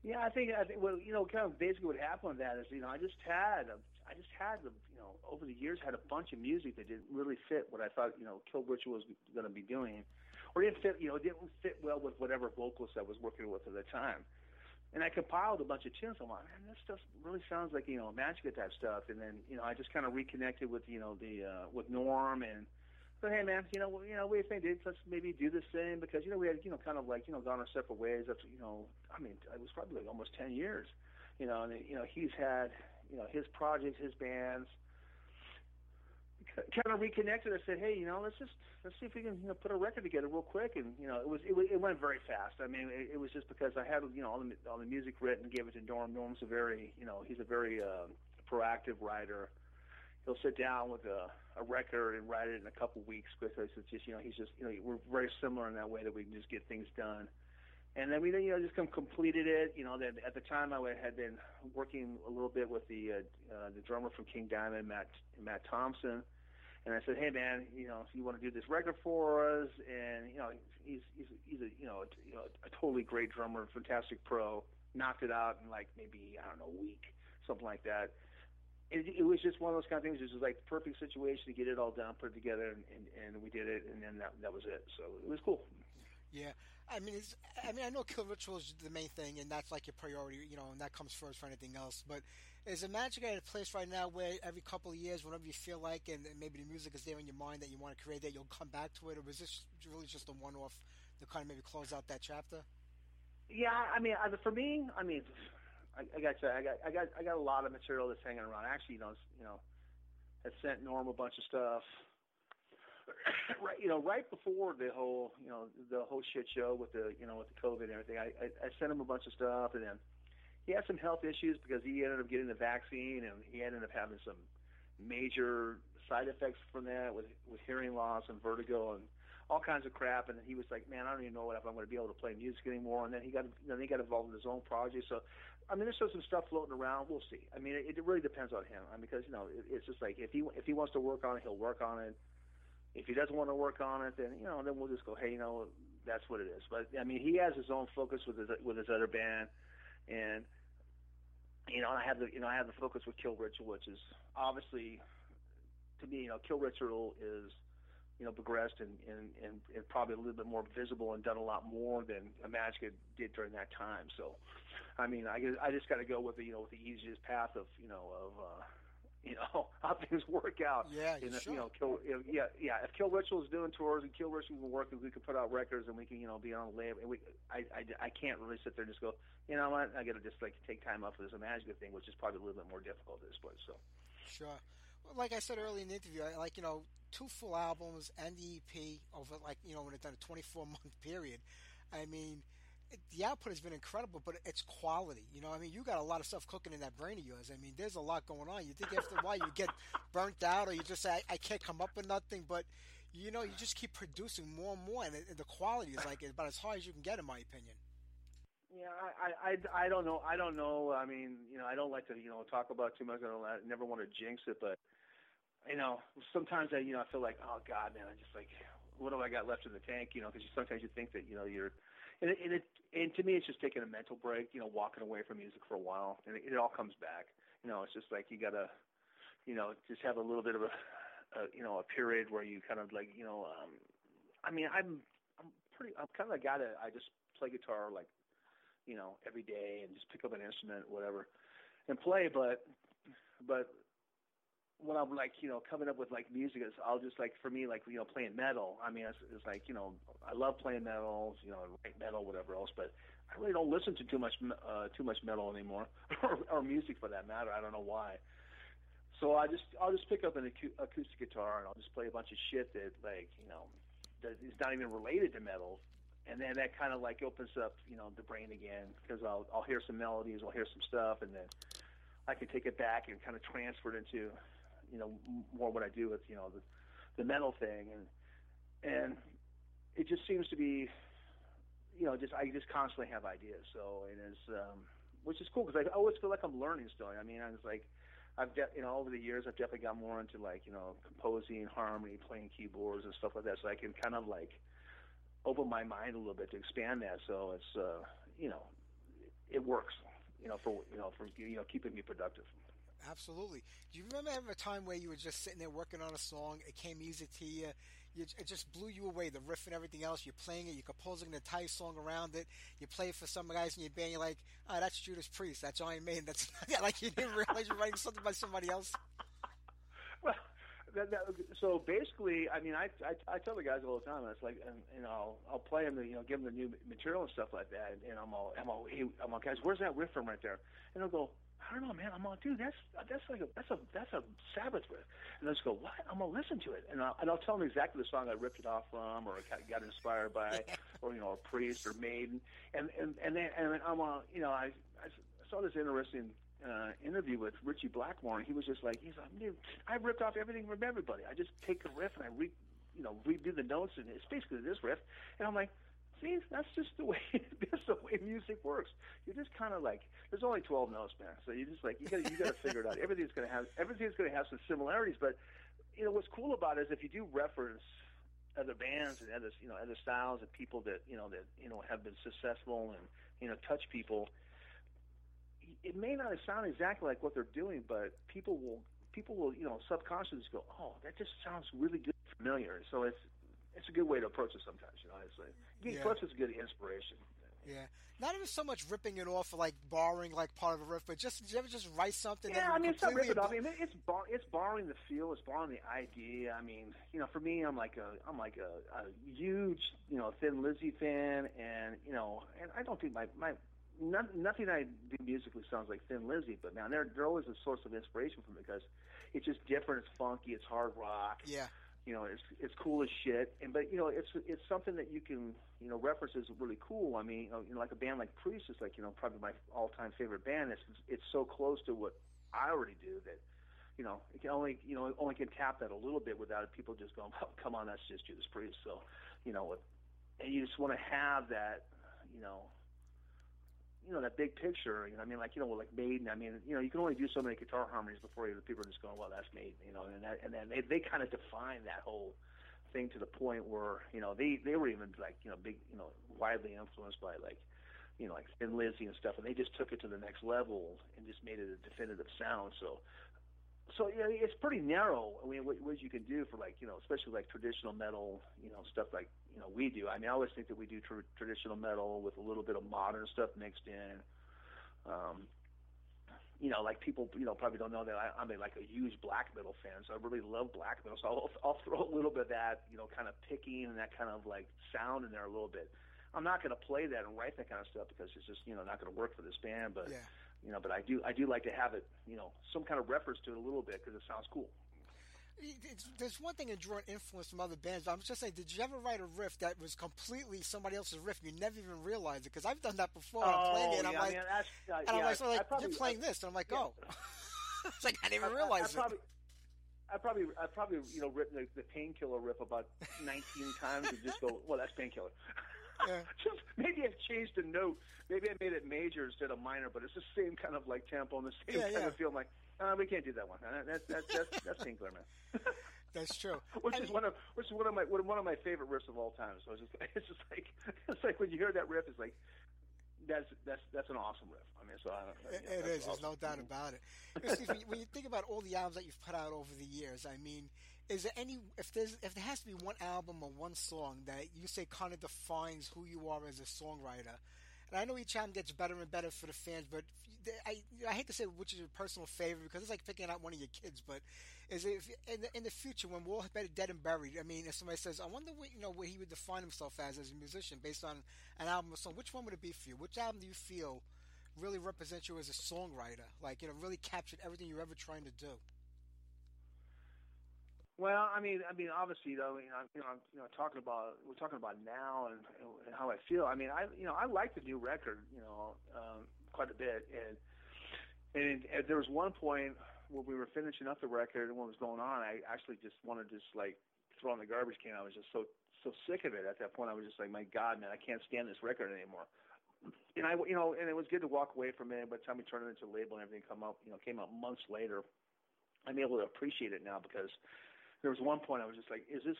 Yeah, I think I think well, you know, kind of basically what happened with that is, you know, I just had a, I just had the, you know, over the years had a bunch of music that didn't really fit what I thought, you know, Kill Ritual was going to be doing, or didn't fit, you know, didn't fit well with whatever vocalist I was working with at the time. And I compiled a bunch of tunes. I'm like, man, this stuff really sounds like you know Imagika type stuff. And then you know, I just kind of reconnected with you know the uh, with Norm and so hey man, you know, you know, we think dude, let's maybe do this thing because you know we had you know kind of like you know gone our separate ways. After you know, I mean, it was probably like almost ten years, you know, and you know he's had you know his projects, his bands. Kind of reconnected. I said, hey, you know, let's just let's see if we can you know put a record together real quick. And you know, it was it, it went very fast. I mean, it, it was just because I had you know all the all the music written, gave it to Norm. Norm's a very you know he's a very uh, proactive writer he'll sit down with a, a record and write it in a couple weeks because it's just you know he's just you know we're very similar in that way that we can just get things done. And then we then you know just completed it. You know that at the time I had been working a little bit with the uh, uh, the drummer from King Diamond, Matt Matt Thompson. And I said, hey man, you know, if you want to do this record for us, and you know, he's he's he's a you know a, you know a totally great drummer, fantastic pro, knocked it out in like maybe I don't know a week, something like that it, it was just one of those kind of things. It was like the perfect situation to get it all done, put it together, and, and, and we did it, and then that that was it. So it was cool. Yeah, I mean, it's, I mean, I know Kill Ritual is the main thing, and that's like your priority, you know, and that comes first for anything else. But is Imagika at a place right now where every couple of years, whenever you feel like, and maybe the music is there in your mind that you want to create, that you'll come back to it, or is this really just a one-off to kind of maybe close out that chapter? Yeah, I mean, for me, I mean, I, I got you. I got I got I got a lot of material that's hanging around. Actually, you know, you know, I sent Norm a bunch of stuff. right, you know, right before the whole, you know, the whole shit show with the, you know, with the COVID and everything, I, I, I sent him a bunch of stuff, and then he had some health issues because he ended up getting the vaccine, and he ended up having some major side effects from that with with hearing loss and vertigo and all kinds of crap. And he was like, "Man, I don't even know what if I'm going to be able to play music anymore." And then he got then he got involved in his own project. So, I mean, there's still some stuff floating around. We'll see. I mean, it, it really depends on him. I mean, because you know, it, it's just like if he if he wants to work on it, he'll work on it. If he doesn't want to work on it, then you know, then we'll just go, hey, you know, that's what it is. But I mean, he has his own focus with his with his other band, and you know, I have the you know I have the focus with Kill Ritual, which is obviously to me, you know, Kill Ritual is you know progressed and, and and and probably a little bit more visible and done a lot more than Imagika did during that time. So, I mean, I I just got to go with the you know with the easiest path of you know of. uh you know how things work out. Yeah, and uh, if, sure. you know, Kill, if, yeah, yeah. If Kill Ritual is doing tours and Kill Ritual can work, we can put out records and we can, you know, be on the label. And we, I, I, I can't really sit there and just go, you know what? I got to just like take time off of this Imagika thing, which is probably a little bit more difficult at this point. So, Sure. Well, like I said earlier in the interview, I, like you know, two full albums and the EP over like you know when it's done a 24 month period. I mean, the output has been incredible, but it's quality. You know, I mean, you got a lot of stuff cooking in that brain of yours. I mean, there's a lot going on. You think after a while you get burnt out, or you just say, I, I can't come up with nothing, but you know, you just keep producing more and more, and, and the quality is like about as high as you can get, in my opinion. Yeah, I, I, I, I don't know. I don't know. I mean, you know, I don't like to, you know, talk about too much. I don't. I never want to jinx it, but you know, sometimes I, you know, I feel like, oh God, man, I just like, what have I got left in the tank? You know, because sometimes you think that, you know, you're, and it, and it, and to me, it's just taking a mental break. You know, walking away from music for a while, and it, it all comes back. You know, it's just like you gotta, you know, just have a little bit of a, a you know, a period where you kind of like, you know, um, I mean, I'm, I'm pretty, I'm kind of a guy that I just play guitar like you know, every day and just pick up an instrument, whatever, and play. But, but when I'm like, you know, coming up with like music, it's, I'll just like for me, like you know, playing metal. I mean, it's, it's like you know, I love playing metal, you know, write metal, whatever else. But I really don't listen to too much, uh, too much metal anymore, or, or music for that matter. I don't know why. So I just, I'll just pick up an acu- acoustic guitar and I'll just play a bunch of shit that, like, you know, that is not even related to metal and then that kind of like opens up you know the brain again because I'll I'll hear some melodies, I'll hear some stuff, and then I can take it back and kind of transfer it into you know more what I do with you know the the metal thing, and and it just seems to be you know just I just constantly have ideas, so it is um, which is cool because I always feel like I'm learning still. I mean, I was like. I've de- you know over the years I've definitely got more into like you know composing, harmony, playing keyboards and stuff like that, so I can kind of like open my mind a little bit to expand that. So it's uh, you know it works. You know for you know for you know keeping me productive. Absolutely. Do you remember ever a time where you were just sitting there working on a song? It came easy to you. you it just blew you away. The riff and everything else. You're playing it. You're composing an entire song around it. You play it for some guys in your band. You're like, oh, that's Judas Priest. That's Iron Maiden. That's like you didn't realize you're writing something by somebody else. Well, that, that, so basically, I mean, I, I I tell the guys all the time. It's like, and, you know, I'll, I'll play them, the, you know, give them the new material and stuff like that. And I'm all, I'm all, hey, I'm all, guys, where's that riff from right there? And they'll go, I don't know, man. I'm all, dude, that's that's like a that's a that's a Sabbath riff. And they'll just go, what? I'm gonna listen to it, and I'll, and I'll tell them exactly the song I ripped it off from, or got, got inspired by, or you know, a priest or Maiden. And and and then and I'm all, you know, I I saw this interesting uh, interview with Ritchie Blackmore, and he was just like, he's like, dude, I ripped off everything from everybody. I just take a riff and I re, you know, redo the notes, and it's basically this riff. And I'm like, see, that's just the way that's the way music works. You're just kind of like, there's only 12 notes, man. So you just like you got you got to figure it out. Everything's gonna have everything's gonna have some similarities, but you know what's cool about it is if you do reference other bands and other you know other styles and people that you know that you know have been successful and you know touch people it may not sound exactly like what they're doing, but people will people will you know subconsciously go, oh, that just sounds really good, familiar. So it's it's a good way to approach it sometimes. You know, it's like Yeah. plus it's a good inspiration. Yeah, not even so much ripping it off, like borrowing like part of a riff, but just did you ever just write something? Yeah, I mean, it's not ripping off. I mean, it's bar- it's borrowing the feel, it's borrowing the idea. I mean, you know, for me, I'm like a I'm like a, a huge you know Thin Lizzy fan, and you know, and I don't think my my not, nothing I do musically sounds like Thin Lizzy, but man, they're they're always a source of inspiration for me because it's just different. It's funky. It's hard rock. Yeah. You know, it's it's cool as shit, and but you know, it's it's something that you can you know reference as really cool. I mean, you know, like a band like Priest is like you know probably my all time favorite band. It's it's so close to what I already do that you know, it can only you know only can tap that a little bit without people just going, oh, come on, that's just Judas Priest. So, you know, and you just want to have that, you know, you know that big picture. You know, I mean, like you know, like Maiden. I mean, you know, you can only do so many guitar harmonies before you, people are just going, well, that's Maiden. You know, and that, and then they they kind of define that whole thing to the point where you know they they were even like you know big you know widely influenced by like you know like Thin Lizzy and stuff, and they just took it to the next level and just made it a definitive sound. So so yeah, it's pretty narrow. I mean, what, what you can do for like you know, especially like traditional metal, you know, stuff like you know we do. I mean, I always think that we do tr- traditional metal with a little bit of modern stuff mixed in. Um, you know, like people, you know, probably don't know that I, I'm a, like a huge black metal fan, so I really love black metal. So I'll, I'll throw a little bit of that, you know, kind of picking and that kind of like sound in there a little bit. I'm not going to play that and write that kind of stuff because it's just, you know, not going to work for this band. But Yeah. you know, but I do I do like to have it, you know, some kind of reference to it a little bit because it sounds cool. It's, there's one thing in drawing influence from other bands. But I'm just saying, did you ever write a riff that was completely somebody else's riff? and You never even realized it because I've done that before. I'm playing it, and I'm Oh, yeah, I like, mean, uh, and I'm like, so like probably- you're playing I- this, and I'm like, yeah. oh, it's like I didn't even I- I- realize I, probably, it. I probably, I probably, you know, written the, the painkiller riff about 19 times and just go, well, that's painkiller. Yeah. just maybe I've changed a note. Maybe I made it major instead of minor, but it's the same kind of like tempo and the same Yeah, kind yeah. of feel. I'm like, uh, we can't do that one. Uh, That's that's that's, that's man. That's true. which I is one of which is one of my one of my favorite riffs of all time. So it's just it's just like it's like when you hear that riff, it's like that's that's that's an awesome riff. I mean, so I don't, It, you know, it that's. There's no doubt about it. But Steve, when you- when you think about all the albums that you've put out over the years, I mean, is there any if there's if there has to be one album or one song that you say kind of defines who you are as a songwriter? And I know each album gets better and better for the fans, but I I hate to say which is your personal favorite because it's like picking out one of your kids. But is it in the, in the future when we're all better dead and buried? I mean, if somebody says, "I wonder what you know what he would define himself as as a musician based on an album or song," which one would it be for you? Which album do you feel really represents you as a songwriter? Like you know, really captured everything you're ever trying to do. Well, I mean, I mean, obviously, though, you know, I'm- you know, I'm, you know, talking about we're talking about now and, and how I feel. I mean, I, you know, I like the new record, you know, um, quite a bit, and and, and there was one point where we were finishing up the record and what was going on. I actually just wanted to just like throw in the garbage can. I was just so so sick of it at that point. I was just like, my God, man, I can't stand this record anymore. And I, you know, and it was good to walk away from it. By the time we turned it into a label and everything come up, you know, came out months later, I'm able to appreciate it now because there was one point I was just like, is this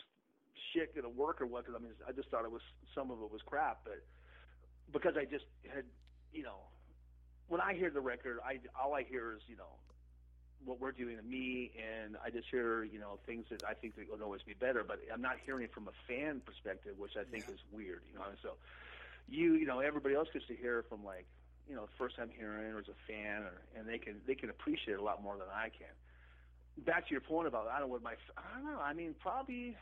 shit gonna work or what? Because I mean, I just thought it was some of it was crap, but because I just had, you know, when I hear the record, I all I hear is you know what we're doing to me, and I just hear you know things that I think that would always be better, but I'm not hearing it from a fan perspective, which I think is weird, you know. And so you, you know, everybody else gets to hear from like you know first time hearing or as a fan, or and they can they can appreciate it a lot more than I can. Back to your point about I don't know what my I don't know. I mean, probably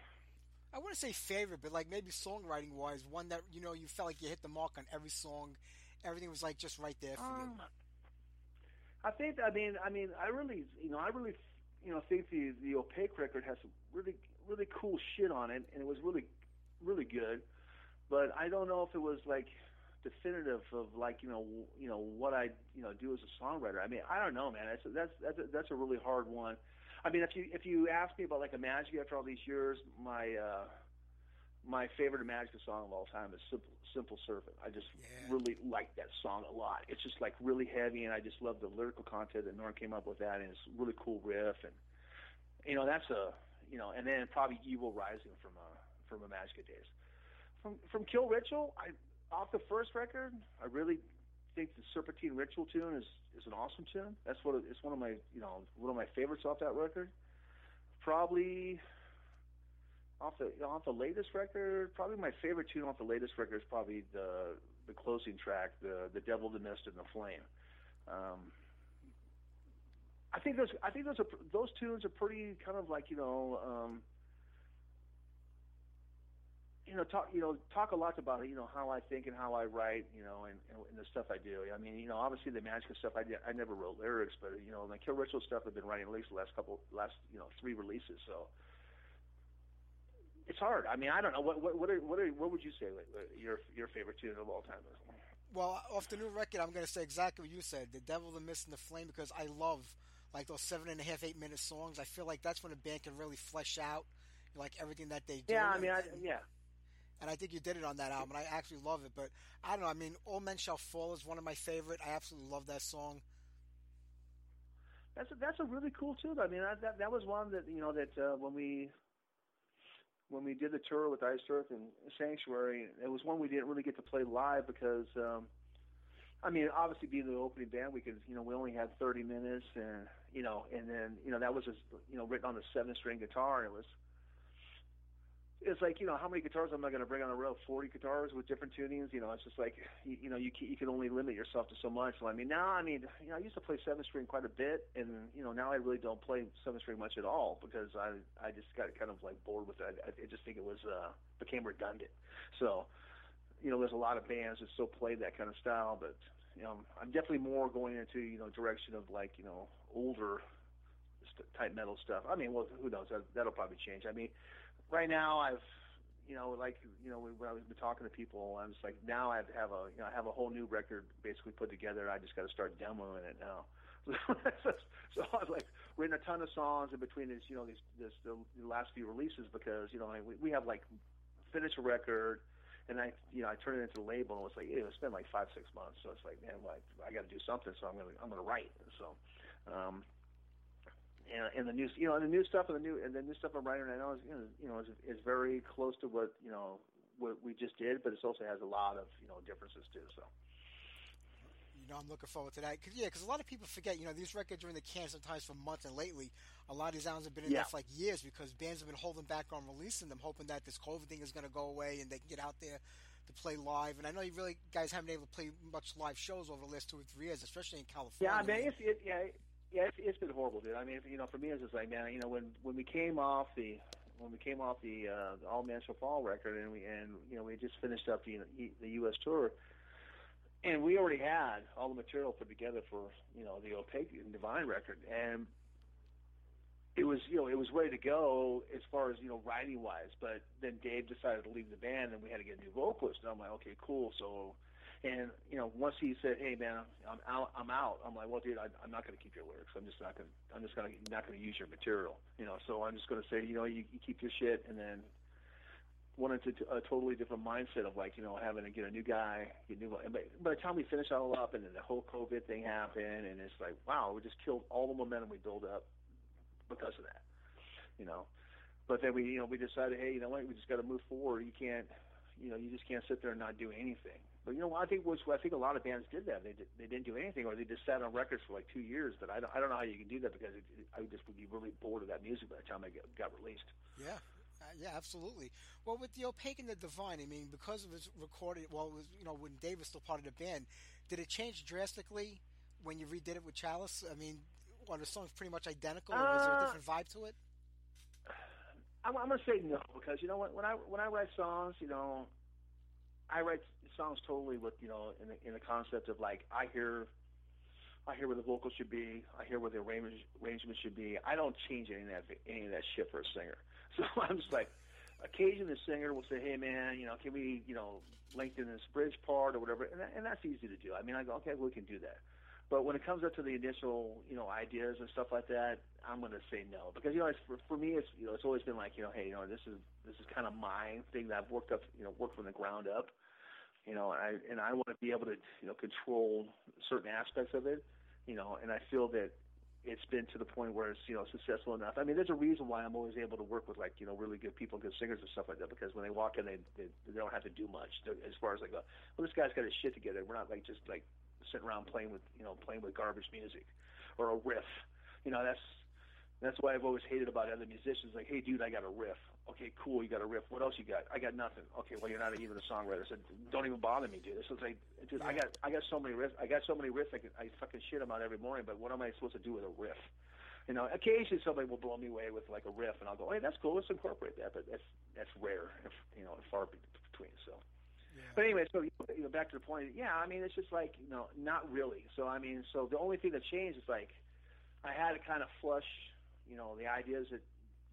I wouldn't say favorite, but like maybe songwriting wise, one that you know you felt like you hit the mark on every song. Everything was like just right there for you. Um, I think. I mean. I mean. I really. You know. I really. You know. Think the the opaque record has some really really cool shit on it, and it was really really good. But I don't know if it was like definitive of like you know you know what I you know do as a songwriter. I mean. I don't know, man. That's that's that's a, that's a really hard one. I mean, if you if you ask me about like Imagika after all these years, my uh, my favorite Imagika song of all time is Simple Simple Servant. I just really like that song a lot. It's just like really heavy, and I just love the lyrical content that Norm came up with that, and it's a really cool riff, and you know that's a you know, and then probably Evil Rising from uh from Imagika days. From from Kill Ritual, I off the first record, I really think the Serpentine Ritual tune is is an awesome tune. That's what it's one of my you know one of my favorites off that record. Probably off the off the latest record, probably my favorite tune off the latest record is probably the the closing track, the the Devil, the Mist, and the Flame. Um, I think those I think those are those tunes are pretty kind of like you know um, you know talk you know talk a lot about you know how I think and how I write you know and, and, and the stuff I do. I mean you know obviously the magic stuff I did, I never wrote lyrics, but you know the Kill Ritual stuff I've been writing at least the last couple last you know three releases. So it's hard. I mean I don't know what what what are, what, are, what would you say like, uh, your your favorite tune of all time is? Well, off the new record, I'm going to say exactly what you said: "The Devil, the Mist, and the Flame," because I love like those seven and a half, eight minute songs. I feel like that's when a band can really flesh out like everything that they do. Yeah, I mean I, yeah. And I think you did it on that album, I actually love it. But I don't know. I mean, "All Men Shall Fall" is one of my favorite. I absolutely love that song. That's a, that's a really cool tune. I mean, that, that that was one that you know that uh, when we when we did the tour with Iced Earth and Sanctuary, it was one we didn't really get to play live because um, I mean, obviously being the opening band, we could you know we only had 30 minutes, and you know, and then you know that was just you know written on the seven string guitar, and it was it's like you know how many guitars am I going to bring on the road? Forty guitars with different tunings. You know, it's just like you, you know you can, you can only limit yourself to so much. So I mean, now I mean, you know, I used to play seven string quite a bit, and you know now I really don't play seven string much at all because I I just got kind of like bored with it. I, I just think it was uh became redundant. So you know, there's a lot of bands that still play that kind of style, but you know, I'm definitely more going into you know direction of like you know older type metal stuff. I mean, well, who knows? That, that'll probably change. I mean, right now I've you know, like you know, when I was talking to people, I was like, now I have a, you know, I have a whole new record basically put together. I just got to start demoing it now. so I've like written a ton of songs in between these, you know, these this the, the last few releases because you know I, we, we have like finished a record, and I you know I turned it into a label and it was like it was been like five six months. So it's like man, like I got to do something. So I'm gonna I'm gonna write. So. um and, and the new, you know, and the new stuff, and the new, and the new stuff I'm writing right now is, you know, you know, is, is very close to what you know what we just did, but it also has a lot of you know differences too. So. You know, I'm looking forward to that. Cause, yeah, because a lot of people forget, you know, these records are in the can sometimes for months, and lately, a lot of these albums have been in Yeah. there for like years because bands have been holding back on releasing them, hoping that this COVID thing is going to go away and they can get out there to play live. And I know you really guys haven't been able to play much live shows over the last two or three years, especially in California. Yeah, I mean, it's, it, yeah, yeah, it's, it's been horrible, dude. I mean, you know, for me, it's just like, man, you know, when when we came off the when we came off the uh, All Man Fall record, and we and you know we just finished up the the U.S. tour, and we already had all the material put together for you know the Opaque and Divine record, and it was you know it was ready to go as far as you know writing wise, but then Dave decided to leave the band, and we had to get a new vocalist. And I'm like, okay, cool. So, and you know, once he said, hey man, I'm out, I'm out. I'm like, well, dude, I, I'm not going to keep your lyrics. I'm just not going. to I'm just going to not going to use your material. You know, so I'm just going to say, you know, you, you keep your shit, and then went into a totally different mindset of like, you know, having to get a new guy, get new. By, by the time we finished all up, and then the whole COVID thing happened, and it's like, wow, we just killed all the momentum we built up because of that. You know, but then we, you know, we decided, hey, you know what, we just got to move forward. You can't, you know, you just can't sit there and not do anything. You know, I think was I think a lot of bands did that. They did, they didn't do anything, or they just sat on records for like two years. But I don't, I don't know how you can do that because it, it, I just would be really bored of that music by the time I got, got released. Yeah. Uh, yeah, absolutely. Well, with the Opaque and the Divine, I mean, because of its recorded, well, it was, you know, when Dave was still part of the band, did it change drastically when you redid it with Chalice? I mean, are the songs pretty much identical, or was there a Uh, different vibe to it? I'm, I'm gonna say no because you know what when I when I write songs, you know, I write songs totally with you know in the, in the concept of like I hear, I hear where the vocals should be, I hear where the arrangement should be. I don't change any of that any of that shit for a singer. So I'm just like, occasionally the singer will say, hey man, you know, can we you know lengthen this bridge part or whatever, and that, and that's easy to do. I mean, I go okay, we can do that. But when it comes up to the initial, you know, ideas and stuff like that, I'm going to say no because you know, it's, for, for me, it's you know, it's always been like you know, hey, you know, this is this is kind of my thing that I've worked up, you know, worked from the ground up, you know, and I and I want to be able to you know control certain aspects of it, you know, and I feel that it's been to the point where it's you know successful enough. I mean, there's a reason why I'm always able to work with like you know really good people, good singers and stuff like that because when they walk in, they they, they don't have to do much as far as like, well, this guy's got his shit together. We're not like just like sitting around playing with you know playing with garbage music or a riff. You know that's that's why I've always hated about other musicians. Like, hey, dude, I got a riff. Okay, cool, you got a riff. What else you got? I got nothing. Okay, well, you're not even a songwriter. I said, don't even bother me, dude. This is like, dude, I got I got so many riffs. I got so many riffs. I can, I fucking shit them out every morning. But what am I supposed to do with a riff? You know, occasionally somebody will blow me away with like a riff, and I'll go, hey, that's cool. Let's incorporate that. But that's that's rare, if, you know, far between. So. But anyway, so you know, back to the point. Yeah, I mean, it's just like you know, not really. So I mean, so the only thing that changed is like I had to kind of flush, you know, the ideas that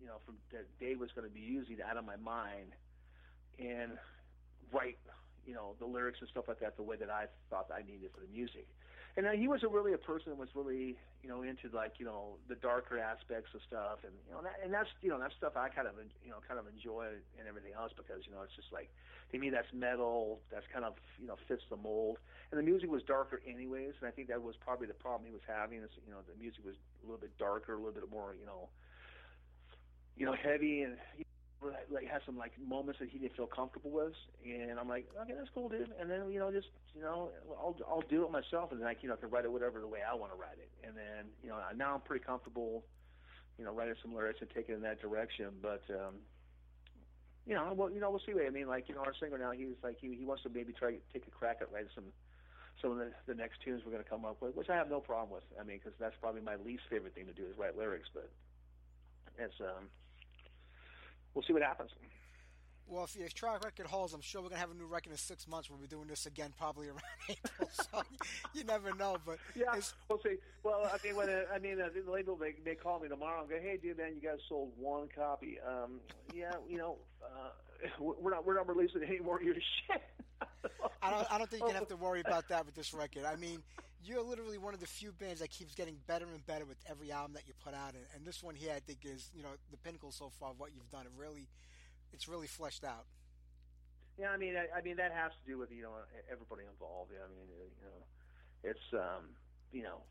you know from that Dave was going to be using out of my mind, and write, you know, the lyrics and stuff like that the way that I thought I needed for the music. And uh, he was a really a person that was really, you know, into like, you know, the darker aspects of stuff, and you know, that, and that's, you know, that's stuff I kind of, you know, kind of enjoy and everything else because, you know, it's just like, to me, that's metal, that's kind of, you know, fits the mold. And the music was darker anyways, and I think that was probably the problem he was having is, you know, the music was a little bit darker, a little bit more, you know, you know, heavy and know, like- had some like moments that he didn't feel comfortable with, and I'm like, okay, that's cool, dude. And then you know, just you know, I'll I'll do it myself, and then I you know can write it whatever the way I want to write it. And then you know, now I'm pretty comfortable, you know, writing some lyrics and taking it in that direction. But um, you know, well, you know, we'll see. I mean, like you know, our singer now, he's like he he wants to maybe try take a crack at writing some some of the, the next tunes we're going to come up with, which I have no problem with. I mean, because that's probably my least favorite thing to do is write lyrics, but it's um, we'll see what happens. Well, if your track record holds, I'm sure we're gonna have a new record in six months. We'll be doing this again, probably around April. So you never know. But Yeah, it's, we'll see. Well, I mean, when I mean, uh, the label they may call me tomorrow and go, "Hey, dude, man, you guys sold one copy. Um, yeah, you know, uh, we're not we're not releasing any more of your shit." I don't. I don't think you're gonna have to worry about that with this record. I mean, you're literally one of the few bands that keeps getting better and better with every album that you put out, and, and this one here, I think, is you know the pinnacle so far of what you've done. It really, it's really fleshed out. Yeah, I mean, I, I mean that has to do with you know everybody involved. I mean, uh, you know, it's um, you know,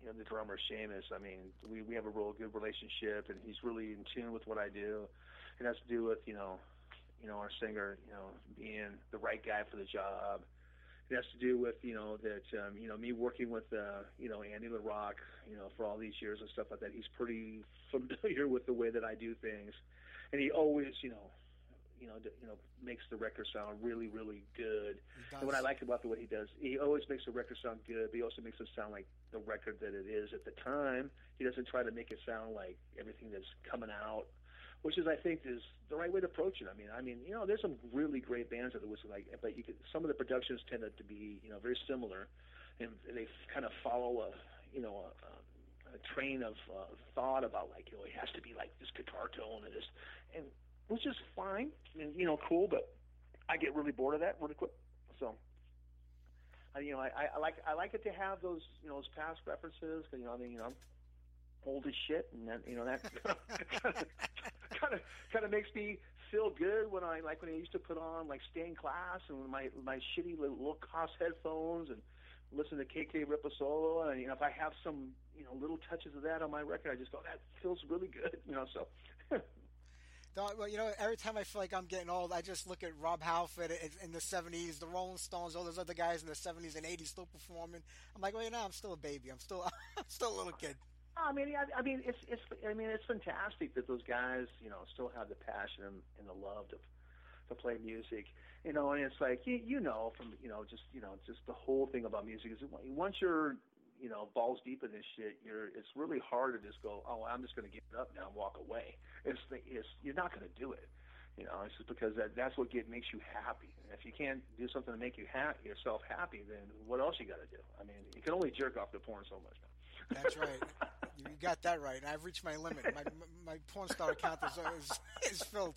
you know the drummer Seamus. I mean, we we have a real good relationship, and he's really in tune with what I do. It has to do with you know, you know our singer, you know, being the right guy for the job. It has to do with you know that um, you know me working with uh, you know Andy LaRocque, you know, for all these years and stuff like that. He's pretty familiar with the way that I do things, and he always you know you know, d- you know, makes the record sound really, really good. And what I like about the way he does, he always makes the record sound good, but he also makes it sound like the record that it is at the time. He doesn't try to make it sound like everything that's coming out, which is, I think, is the right way to approach it. I mean, I mean, you know, there's some really great bands that was like, but you could some of the productions tended to be, you know, very similar, and they kind of follow a, you know, a, a train of uh, thought about like, you know, it has to be like this guitar tone and this, and which is fine and you know cool, but I get really bored of that really quick. So, I, you know, I, I like I like it to have those you know those past references. 'cause, you know, I mean, you know, I'm old as shit, and that you know that kind of kind of makes me feel good when I like when I used to put on like Stained Class and my my shitty little low cost headphones and listen to KK Ripasola and you know if I have some you know little touches of that on my record I just go that feels really good you know so Well, you know, every time I feel like I'm getting old, I just look at Rob Halford in the '70s, the Rolling Stones, all those other guys in the '70s and '80s still performing. I'm like, well, you know, I'm still a baby. I'm still, I'm still a little kid. I mean, I, I mean, it's it's. I mean, it's fantastic that those guys, you know, still have the passion and, the love to to play music. You know, and it's like you you know from you know just you know just the whole thing about music is once you're you know balls deep in this shit, you're it's really hard to just go, oh, I'm just going to give it up now and walk away. It's the, it's you're not going to do it. You know, it's just because that that's what get makes you happy. And if you can't do something to make you ha- yourself happy, then what else you got to do? I mean, you can only jerk off to porn so much. That's right. You got that right. I've reached my limit. My my porn star account is is, is filled.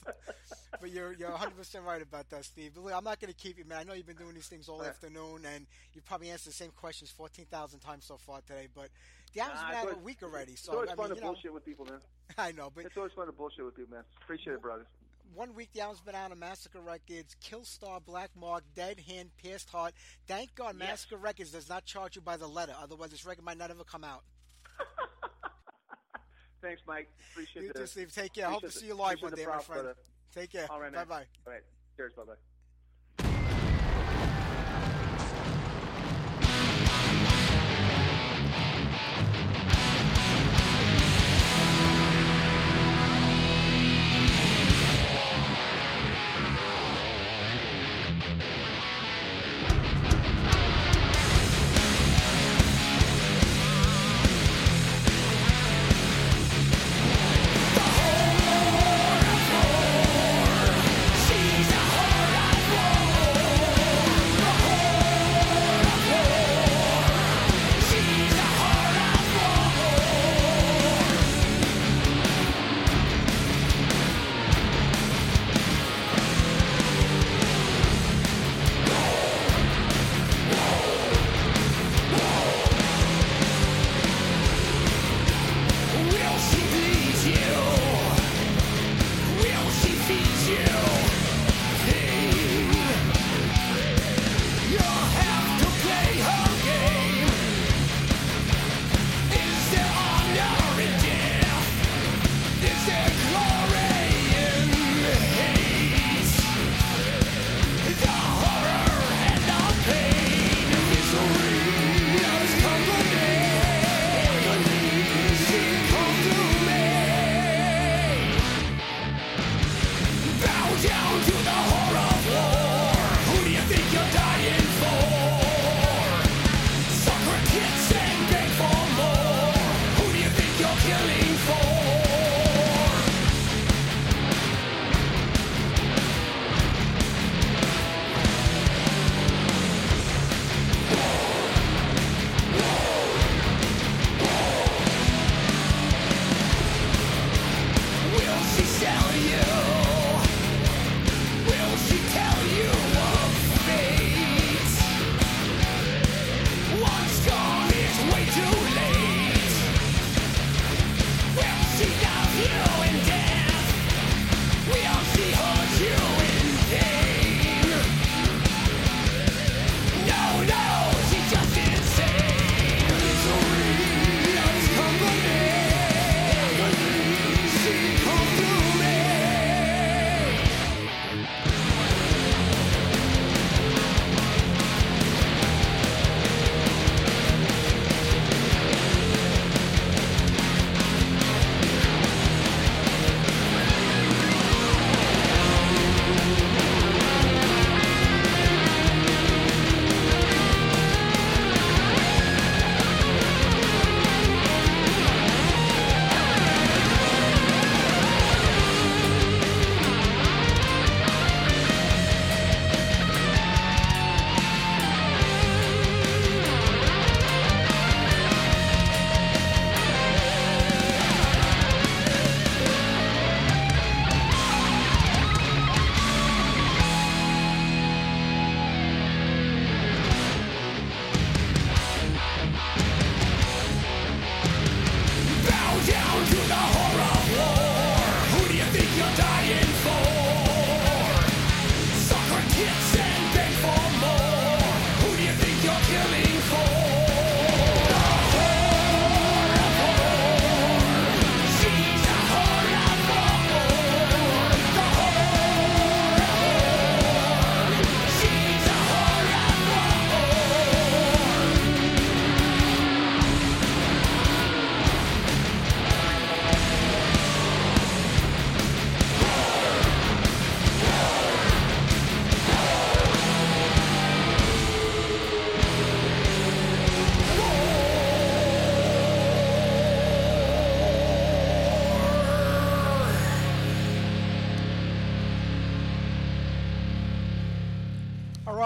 But you're you're 100 percent right about that, Steve. But look, I'm not going to keep you, man. I know you've been doing these things all Right. afternoon, and you've probably answered the same questions 14,000 times so far today. But the album's Nah, been out a week already, It's so always I fun mean, to you know, bullshit with people, man. I know. But It's always fun to bullshit with people, man. Appreciate it, brothers. one week the album's been out on Massacre Records, Killstar, Black Mark, Dead Hand, Pierced Heart. Thank God Yes. Massacre Records does not charge you by the letter. Otherwise, this record might not ever come out. Thanks, Mike. Appreciate it. You the, too, Steve. Take care. I hope to see you live one day, my friend. brother. Take care. All right, Bye man. bye. All right. Cheers. Bye bye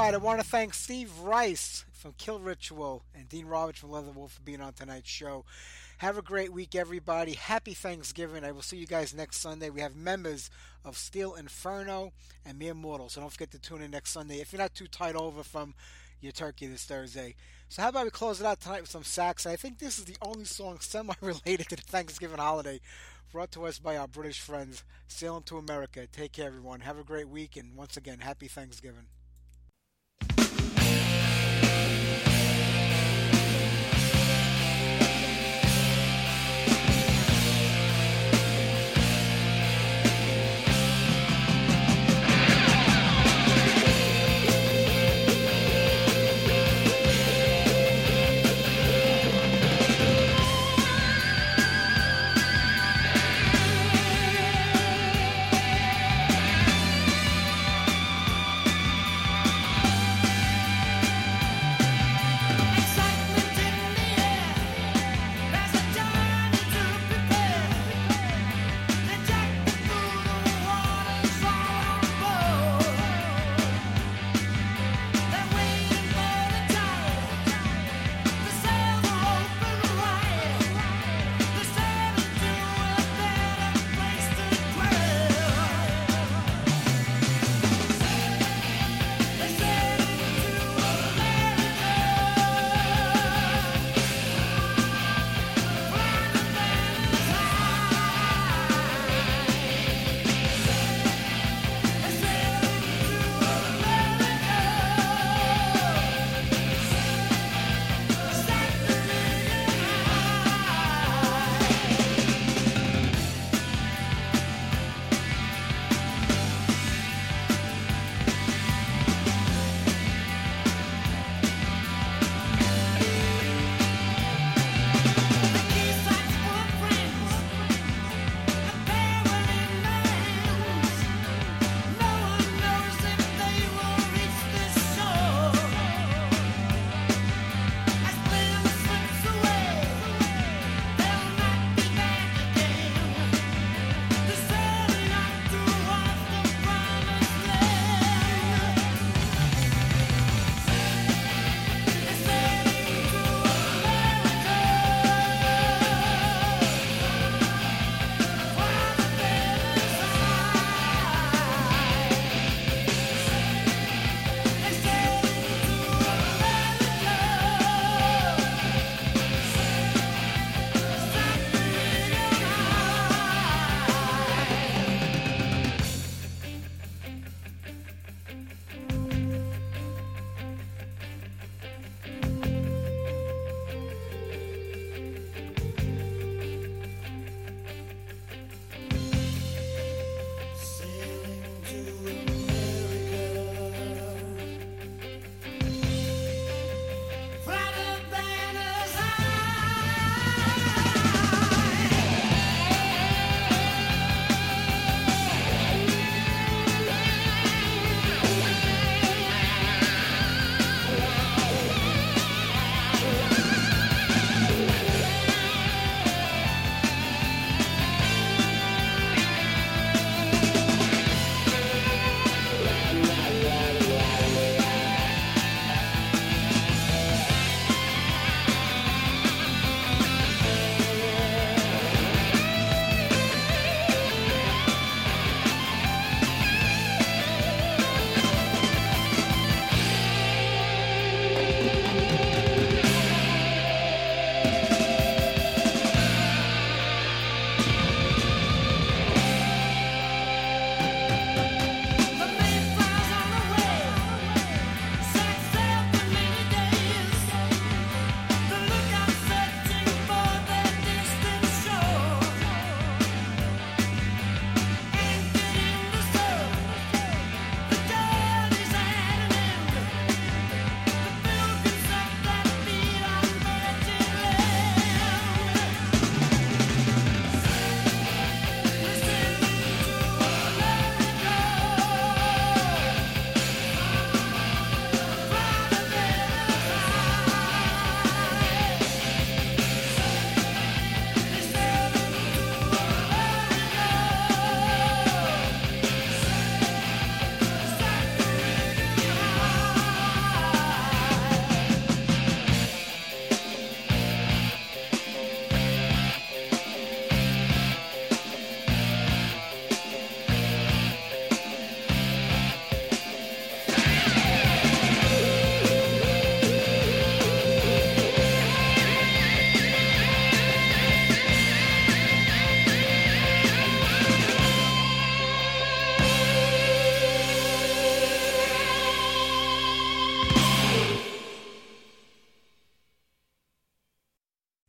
right, I want to thank Steve Rice from Kill Ritual and Dean Roberts from Leatherwolf for being on tonight's show. Have a great week, everybody. Happy Thanksgiving. I will see you guys next Sunday. We have members of Steel Inferno and Mere Mortal, so don't forget to tune in next Sunday if you're not too tight over from your turkey this Thursday. So, how about we close it out tonight with some sax? I think this is the only song semi related to the Thanksgiving holiday brought to us by our British friends. Sailing to America. Take care, everyone. Have a great week, and once again, happy Thanksgiving.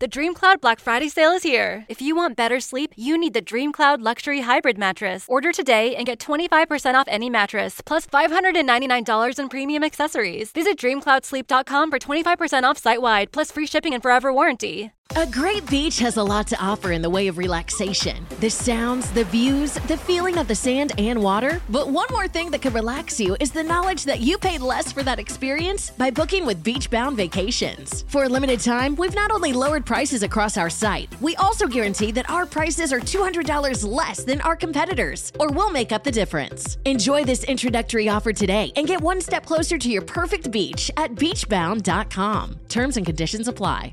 The DreamCloud Black Friday sale is here. If you want better sleep, you need the DreamCloud Luxury Hybrid mattress. Order today and get 25% off any mattress, plus $599 in premium accessories. Visit dreamcloudsleep.com for 25% off site wide, plus free shipping and forever warranty. A great beach has a lot to offer in the way of relaxation. The sounds, the views, the feeling of the sand and water. But one more thing that could relax you is the knowledge that you paid less for that experience by booking with Beachbound Vacations. For a limited time, we've not only lowered prices across our site, we also guarantee that our prices are $200 less than our competitors, or we'll make up the difference. Enjoy this introductory offer today and get one step closer to your perfect beach at beachbound.com. Terms and conditions apply.